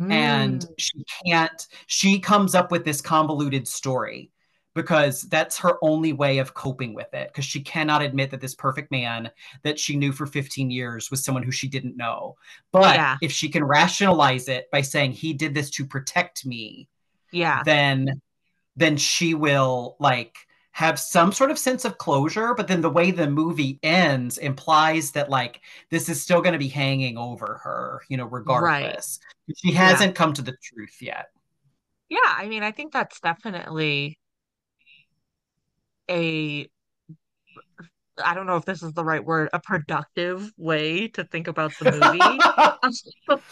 And Mm. she can't, she comes up with this convoluted story because that's her only way of coping with it because she cannot admit that this perfect man that she knew for 15 years was someone who she didn't know. But Yeah. if she can rationalize it by saying he did this to protect me, Yeah. then then she will like have some sort of sense of closure but then the way the movie ends implies that like this is still going to be hanging over her you know regardless she hasn't come to the truth yet Yeah, I mean, I think that's definitely a, I don't know if this is the right word, a productive way to think about the movie. *laughs*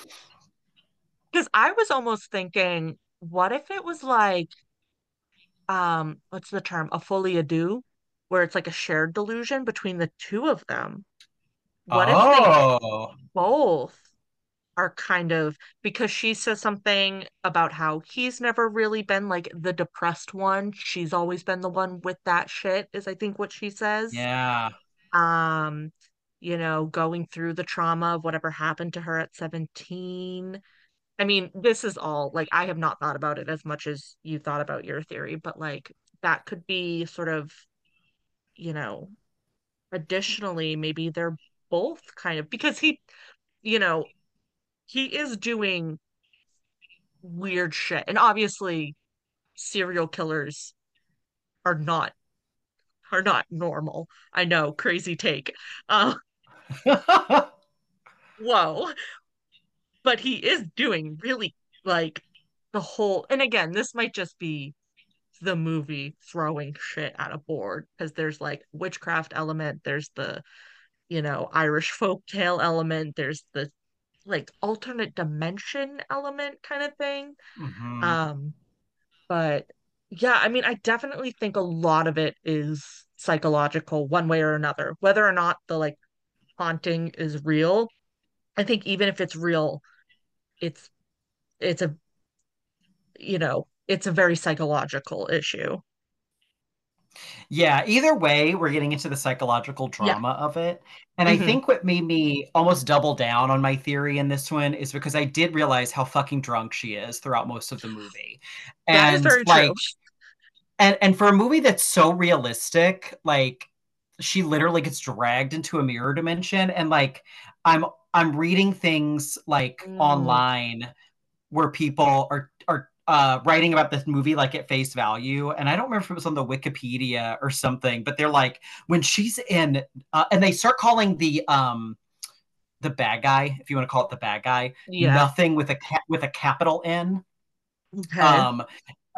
Because I was almost thinking, what if it was like, um, what's the term? A à deux, where it's like a shared delusion between the two of them. What if they oh both are kind of because she says something about how he's never really been like the depressed one. She's always been the one with that shit, is I think what she says. yeah Um, you know, going through the trauma of whatever happened to her at 17. I mean, this is all like I have not thought about it as much as you thought about your theory, but like that could be sort of, you know, additionally, maybe they're both kind of because he, you know, he is doing weird shit. And obviously, serial killers are not are not normal. I know, crazy take. Uh, *laughs* whoa. But he is doing really like the whole, and again, this might just be the movie throwing shit at a board because there's like witchcraft element, there's the, you know, Irish folktale element, there's the like alternate dimension element kind of thing. Mhm. Um, but yeah, I mean, I definitely think a lot of it is psychological one way or another, whether or not the like haunting is real. I think even if it's real, it's it's a you know, it's a very psychological issue. Yeah, either way, we're getting into the psychological Yeah. drama of it. And I Mhm. think what made me almost double down on my theory in this one is because I did realize how fucking drunk she is throughout most of the movie. And like true. and and for a movie that's so realistic, like she literally gets dragged into a mirror dimension and like I'm I'm reading things like Mm. online where people are uh, writing about this movie like at face value, and I don't remember if it was on the Wikipedia or something, but they're like when she's in, uh, and they start calling the um the bad guy, if you want to call it the bad guy, Yeah. nothing with a ca- with a capital N, Okay. um,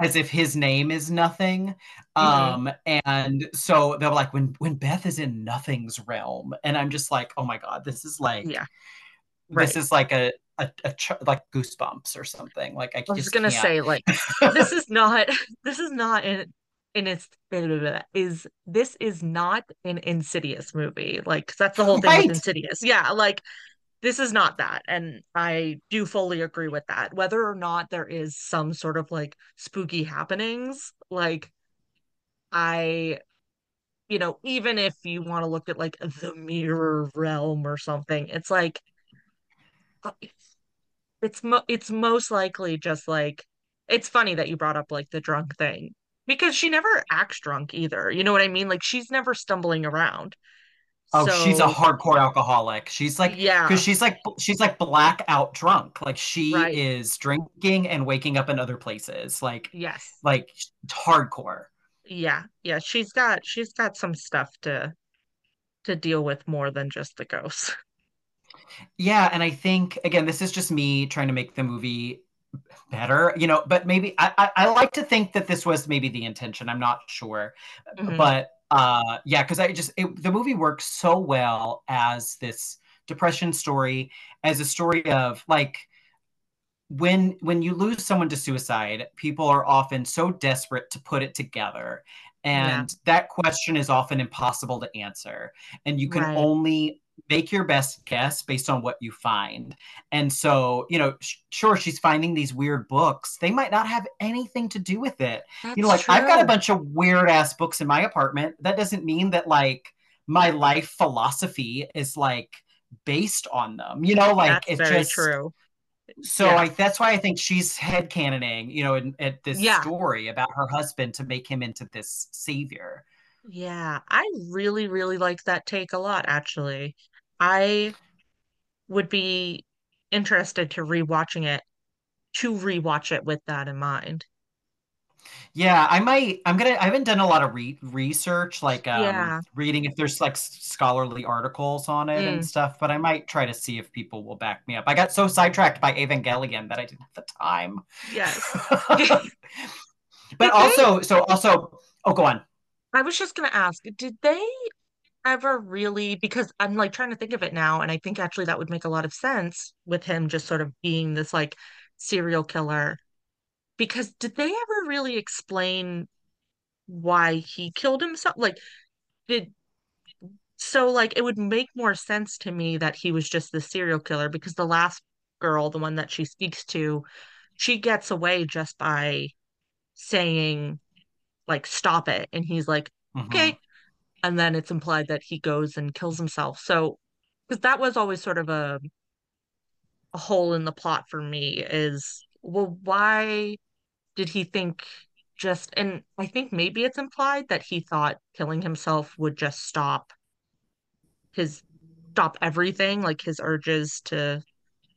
as if his name is nothing. Um, and so they're like when when Beth is in nothing's realm, and I'm just like, oh my god, this is like Yeah. this is like a a, a ch- like goosebumps or something. Like I, I was just gonna can't. say like *laughs* this is not *laughs* this is not in in its is this is not an Insidious movie like that's the whole thing Right. with Insidious yeah like this is not that and I do fully agree with that whether or not there is some sort of like spooky happenings like I you know even if you want to look at like the mirror realm or something it's like uh, it's mo it's most likely just like it's funny that you brought up like the drunk thing because she never acts drunk either. You know what I mean? Like she's never stumbling around. Oh, she's a hardcore alcoholic. She's like yeah, because she's like she's like blackout drunk. Like she Right. is drinking and waking up in other places. Like yes. like it's hardcore. Yeah. Yeah, she's got she's got some stuff to to deal with more than just the ghosts. *laughs* Yeah, and I think again, this is just me trying to make the movie better, you know. But maybe I I, I like to think that this was maybe the intention. I'm not sure, Mhm. but uh, yeah, because I just it, the movie works so well as this depression story as a story of like when when you lose someone to suicide, people are often so desperate to put it together. And yeah. that question is often impossible to answer. And you can right. only make your best guess based on what you find. And so, you know, sh- sure, she's finding these weird books. They might not have anything to do with it. That's you know, like true. I've got a bunch of weird ass books in my apartment. That doesn't mean that like my life philosophy is like based on them. You know, like that's it's just true. So yeah. I, that's why I think she's head canoning, you know, in, at this yeah. story about her husband to make him into this savior. Yeah, I really, really like that take a lot, actually. I would be interested to rewatching it to rewatch it with that in mind. Yeah, I might. I'm gonna. I haven't done a lot of re- research, like um, yeah. reading if there's like scholarly articles on it mm. and stuff. But I might try to see if people will back me up. I got so sidetracked by Evangelion that I didn't have the time. Yes. *laughs* *laughs* but also, so also, oh, go on. I was just gonna ask, did they ever really because I'm like trying to think of it now, and I think actually that would make a lot of sense with him just sort of being this like serial killer. Because did they ever really explain why he killed himself? Like, did so like it would make more sense to me that he was just the serial killer because the last girl, the one that she speaks to, she gets away just by saying like stop it and he's like mm-hmm. okay and then it's implied that he goes and kills himself. So, because that was always sort of a a hole in the plot for me is well, why did he think just and I think maybe it's implied that he thought killing himself would just stop his stop everything, like his urges to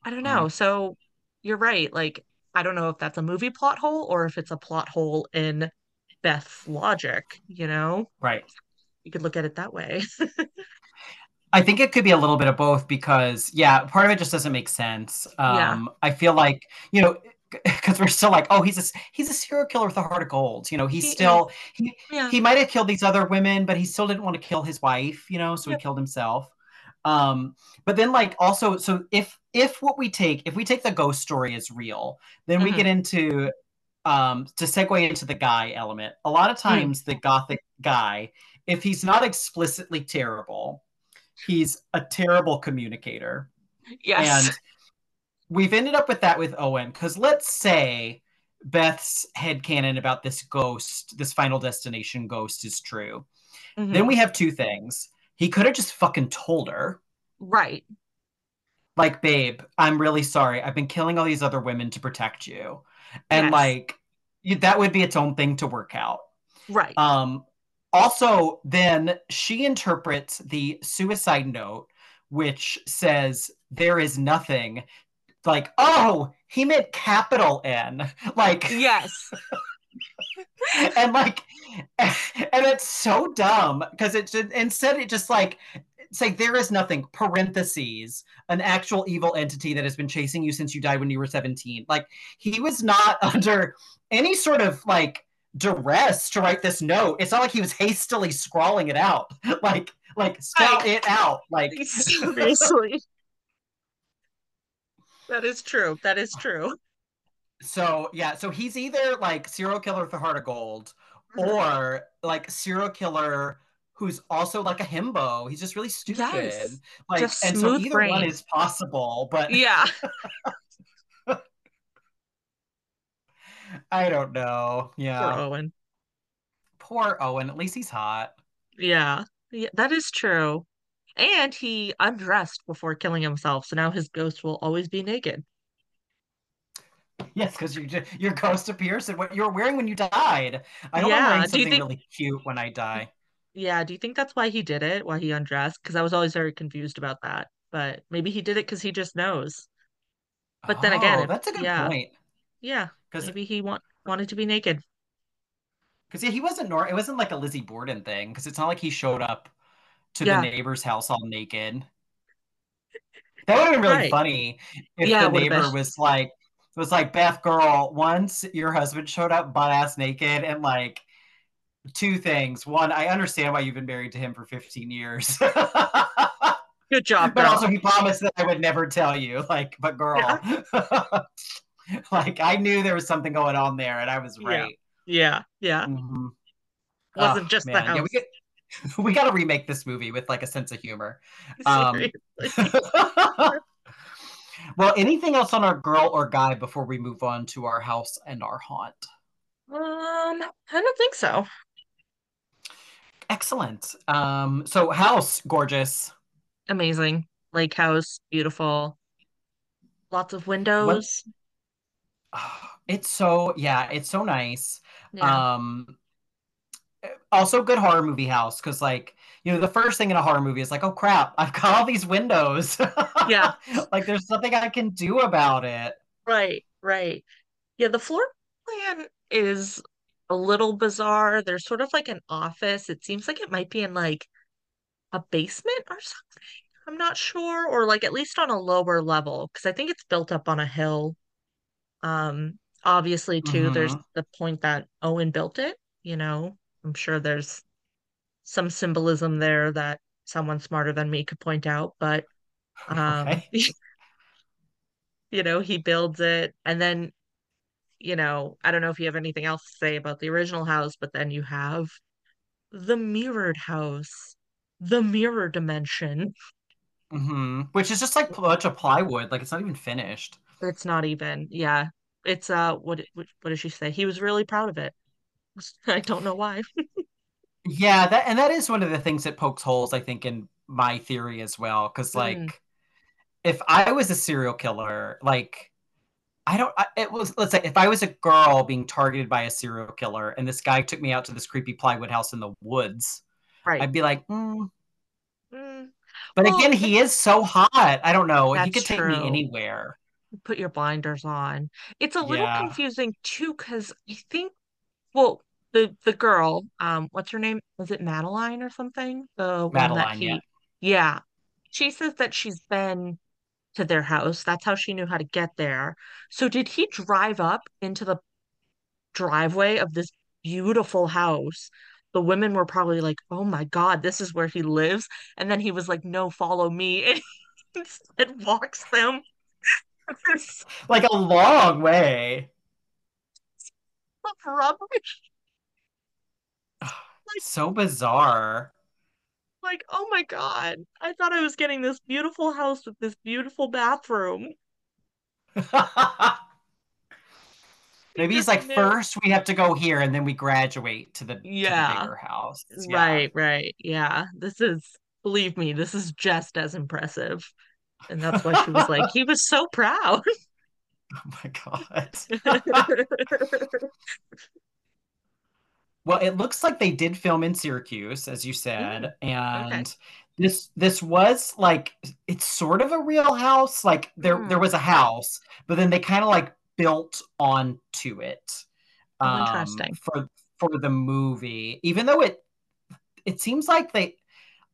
I don't know. Mm. So you're right. Like I don't know if that's a movie plot hole or if it's a plot hole in Beth's logic, you know? Right you could look at it that way. *laughs* I think it could be a little bit of both because, yeah, part of it just doesn't make sense. Um, yeah. I feel like, you know, *laughs* because we're still like, oh, he's a he's a serial killer with a heart of gold. You know, he's he still is. he yeah. he might have killed these other women, but he still didn't want to kill his wife. You know, so he killed himself. Um, but then like also, so if if what we take if we take the ghost story as real, then mm-hmm. we get into um to segue into the guy element. A lot of hmm. times, mm. the gothic guy if he's not explicitly terrible, he's a terrible communicator. Yes. And we've ended up with that with Owen because let's say Beth's head canon about this ghost, this final destination ghost is true. Mm-hmm. Then we have two things. He could have just fucking told her. Right. Like, babe, I'm really sorry. I've been killing all these other women to protect you. And yes. like that would be its own thing to work out. Right. Um also, then she interprets the suicide note, which says there is nothing. Like, oh, he meant capital N. *laughs* Like, yes. *laughs* and like, *laughs* and it's so dumb because it just, instead it just like say there is nothing parentheses an actual evil entity that has been chasing you since you died when you were 17 like he was not under any sort of like duress to write this note. It's not like he was hastily scrawling it out. *laughs* Like, like spell it out. Like *laughs* seriously. that is true. That is true. So yeah, so he's either like serial killer with a heart of gold, mm-hmm. or like serial killer who's also like a himbo. He's just really stupid. Yes. Like, just and so either brain. one is possible, but yeah. *laughs* I don't know. Yeah. Poor Owen. Poor Owen. At least he's hot. Yeah. Yeah, that is true. And he undressed before killing himself, so now his ghost will always be naked. Yes, because your your ghost appears in what you were wearing when you died. I don't yeah. wearing something think... really cute when I die. Yeah, do you think that's why he did it? Why he undressed? Because I was always very confused about that. But maybe he did it because he just knows. But then again, oh, that's a good yeah. point. Yeah, because maybe he want wanted to be naked. Because yeah, he wasn't nor it wasn't like a Lizzie Borden thing. Because it's not like he showed up to yeah. the neighbor's house all naked. That would have been really right. funny if yeah, the neighbor was like was like Beth girl. Once your husband showed up butt ass naked and like two things. One, I understand why you've been married to him for 15 years. *laughs* Good job, but also he promised that I would never tell you. Like, but girl, *laughs* *laughs* like I knew there was something going on there, and I was Yeah. right. yeah, yeah. Mhm. Wasn't Oh, just the house. Yeah, we, get, *laughs* we got to remake this movie with like a sense of humor. *laughs* Um, well, anything else on our girl or guy before we move on to our house and our haunt? Um, I don't think so. Excellent. Um, so house, gorgeous. Amazing. Lake house, beautiful. Lots of windows. *sighs* It's so yeah, it's so nice. Yeah. Um, also good horror movie house because like you know the first thing in a horror movie is like oh crap *laughs* I've got all these windows. Yeah. *laughs* like there's something I can do about it. Right, right. Yeah, the floor plan is a little bizarre. There's sort of like an office. It seems like it might be in like a basement or something. I'm not sure, or like at least on a lower level, because I think it's built up on a hill. Um, obviously too, there's Mhm. the point that Owen built it, you know. I'm sure there's some symbolism there that someone smarter than me could point out, but *laughs* um Okay. *laughs* you know, he builds it and then, you know, I don't know if you have anything else to say about the original house, but then you have the mirrored house, the mirror dimension. hmm Which is just like a bunch of plywood. Like it's not even finished. It's not even, yeah. It's uh what what, what did she say? He was really proud of it. *laughs* I don't know why. *laughs* Yeah, that and that is one of the things that pokes holes, I think, in my theory as well. Because like, Mm. if I was a serial killer, like, I don't. It was let's say if I was a girl being targeted by a serial killer, and this guy took me out to this creepy plywood house in the woods, Right. I'd be like, mm. Mm, but Well, again, he is so hot. I don't know. He could take me anywhere. Put your blinders on. It's a little Yeah. confusing too, because I think, well, the the girl, um, what's her name? Was it Madeline or something? The one that Madeline, yeah. he, yeah. She says that she's been to their house. That's how she knew how to get there. So did he drive up into the driveway of this beautiful house? The women were probably like, "Oh my God, this is where he lives." And then he was like, "No, follow me." *laughs* And instead walks them. It's *laughs* Like a long way. rubbish. *sighs* So bizarre. Like, oh my God. I thought I was getting this beautiful house with this beautiful bathroom. *laughs* Maybe he's like, first we have to go here, and then we graduate to the to the bigger house. Yeah. Right, right. Yeah. This is, believe me, this is just as impressive. And that's why she was like, he was so proud. Oh my god. Well, it looks like they did film in Syracuse, as you said, and this this was like it's sort of a real house. Like there Hmm. there was a house, but then they kind of like built onto it. Oh, um, interesting. For for the movie, even though it it seems like they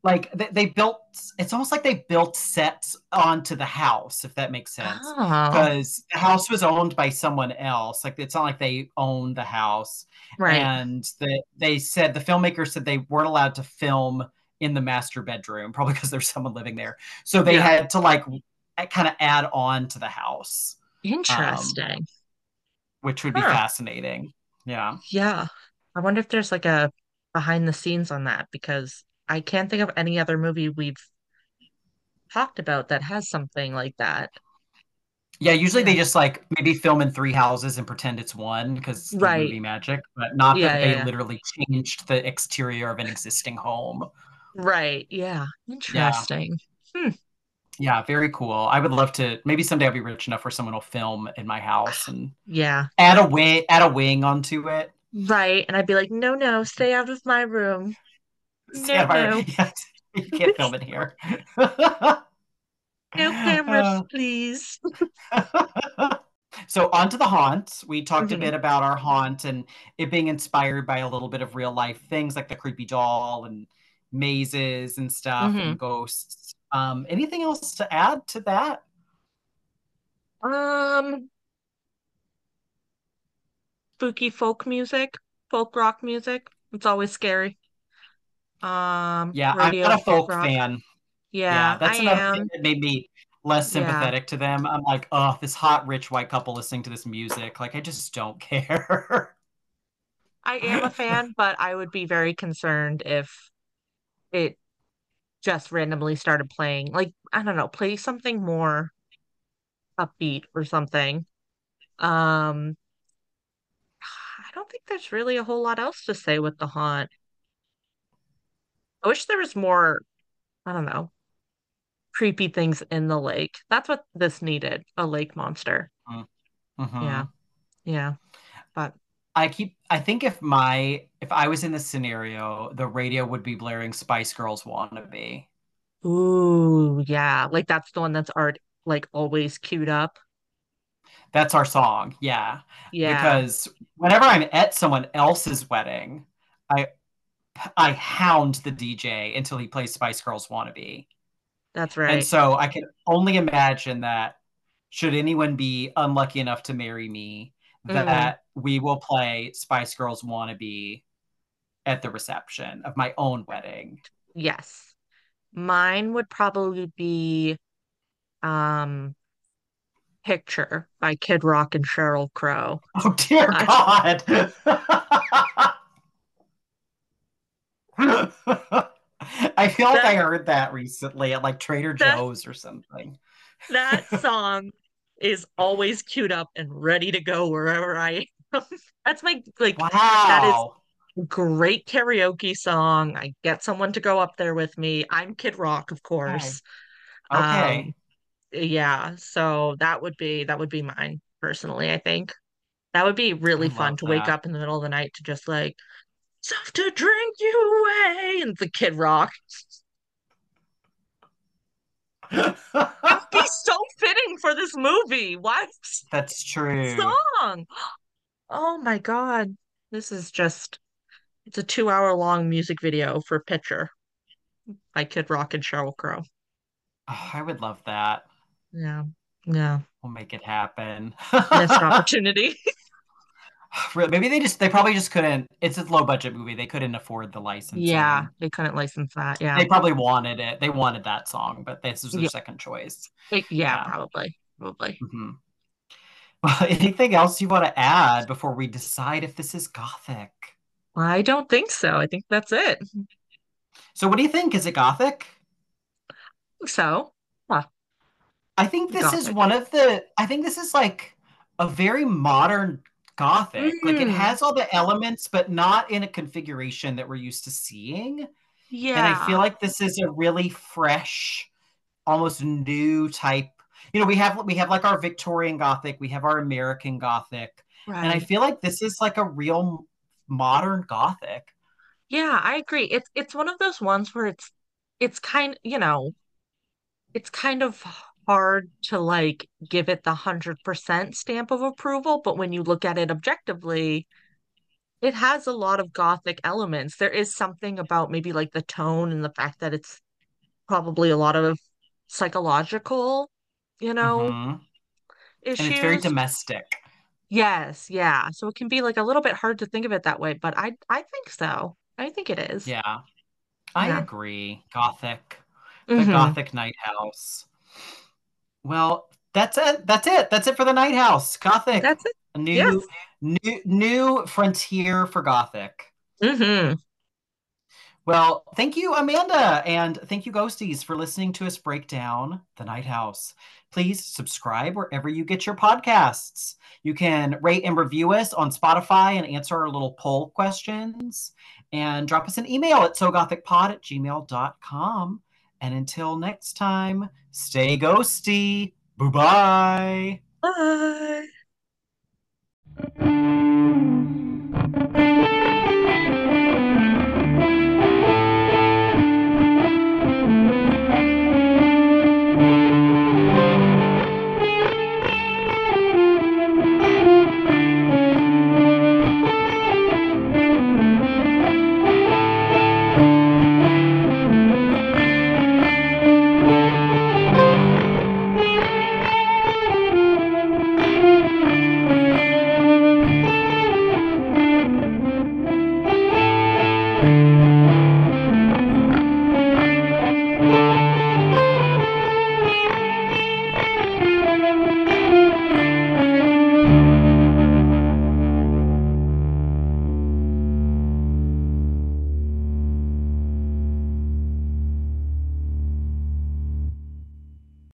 like they, they built it's almost like they built sets onto the house, if that makes sense. Ah. Oh, Because the house was owned by someone else. Like it's not like they owned the house right. and the, they said the filmmaker said they weren't allowed to film in the master bedroom probably because there's someone living there so they Yeah. had to like kind of add on to the house Interesting. Um, which would be fascinating yeah Yeah. I wonder if there's like a behind the scenes on that because I can't think of any other movie we've talked about that has something like that. yeah usually they just like maybe film in three houses and pretend it's one because Right. movie magic but not Yeah, that yeah, they yeah. literally changed the exterior of an existing home Right. Yeah. Interesting. Hmm. yeah very cool i would love to maybe someday i'll be rich enough where someone will film in my house and Yeah. add a wing add a wing onto it Right. And I'd be like, no, no, stay out of my room. No, no. *laughs* yeah, you can't film it here. No cameras, Uh, please. *laughs* so on to the haunt. We talked Mhm. a bit about our haunt and it being inspired by a little bit of real life things like the creepy doll and mazes and stuff Mhm. and ghosts. Um, anything else to add to that? Um, spooky folk music, folk rock music. It's always scary. Um, Yeah, I'm not a folk rock. fan. Yeah, that's I another am. thing that made me less Yeah. sympathetic to them. I'm like, oh, this hot rich white couple listening to this music. Like, I just don't *laughs* care. I am a fan, but I would be very concerned if it just randomly started playing. Like, I don't know, play something more upbeat or something. Um, *sighs* I don't think there's really a whole lot else to say with the haunt. I wish there was more, I don't know, creepy things in the lake. That's what this needed, a lake monster. Mhm. Yeah. Yeah. But I keep I think if my if I was in this scenario, the radio would be blaring Spice Girls Wannabe. ooh, yeah, like that's the one that's art like always queued up. That's our song. Yeah. Yeah. Because whenever I'm at someone else's wedding, I I hound the DJ until he plays Spice Girls Wannabe. That's right. And so I can only imagine that should anyone be unlucky enough to marry me, Mm. that we will play Spice Girls Wannabe at the reception of my own wedding. Yes. Mine would probably be um Picture by Kid Rock and Sheryl Crow. Oh dear God. I *laughs* *laughs* feel like I heard that recently at like Trader That- Joe's or something. That *laughs* song is always queued up and ready to go wherever I am. *laughs* That's my like Wow. great karaoke song. I get someone to go up there with me. I'm Kid Rock, of course. Okay. Um, yeah, so that would be that would be mine personally, I think. That would be really fun to wake up in the middle of the night to just like stuff to drink you away and the Kid Rock. It'd be *laughs* so fitting for this movie. Why That's true. song? Oh my God. This is just it's a two hour long music video for Picture by Kid Rock and Sheryl Crow. Oh, I would love that. Yeah. Yeah. We'll make it happen. Missed *laughs* opportunity. *sighs* Really, Maybe they just they probably just couldn't. It's a low budget movie. They couldn't afford the license Yeah, they couldn't license that. Yeah. They probably wanted it. They wanted that song, but this was their Yeah. second choice. Yeah, Yeah. probably. Probably. Mhm. *laughs* Well, anything else you want to add before we decide if this is gothic? I don't think so. I think that's it. So, what do you think? Is it gothic? So, I think this is one of the. I think this is like a very modern gothic. Like it Mm. has all the elements, but not in a configuration that we're used to seeing. yeah. And I feel like this is a really fresh, almost new type. You know, we have we have like our Victorian Gothic, we have our American Gothic, and I feel like this is like a real modern Gothic. Yeah, I agree. It's it's one of those ones where it's it's kind, you know, it's kind of hard to like give it the 100% stamp of approval, but when you look at it objectively, it has a lot of gothic elements. There is something about maybe like the tone and the fact that it's probably a lot of psychological, you know, Mhm. issues. And it's very domestic. Yes, yeah. So it can be like a little bit hard to think of it that way, but I I think so. I think it is. Yeah, I Yeah. agree. Gothic, the Mhm. Gothic Night House. Well, that's it. That's it. That's it for the Night House. Gothic, That's it. a new, Yes. new, new frontier for Gothic. hmm Well, thank you, Amanda, and thank you, Ghosties, for listening to us break down The Night House. Please subscribe wherever you get your podcasts. You can rate and review us on Spotify and answer our little poll questions. And drop us an email at sogothicpod at gmail.com. And until next time, stay ghosty. Bye bye. Bye.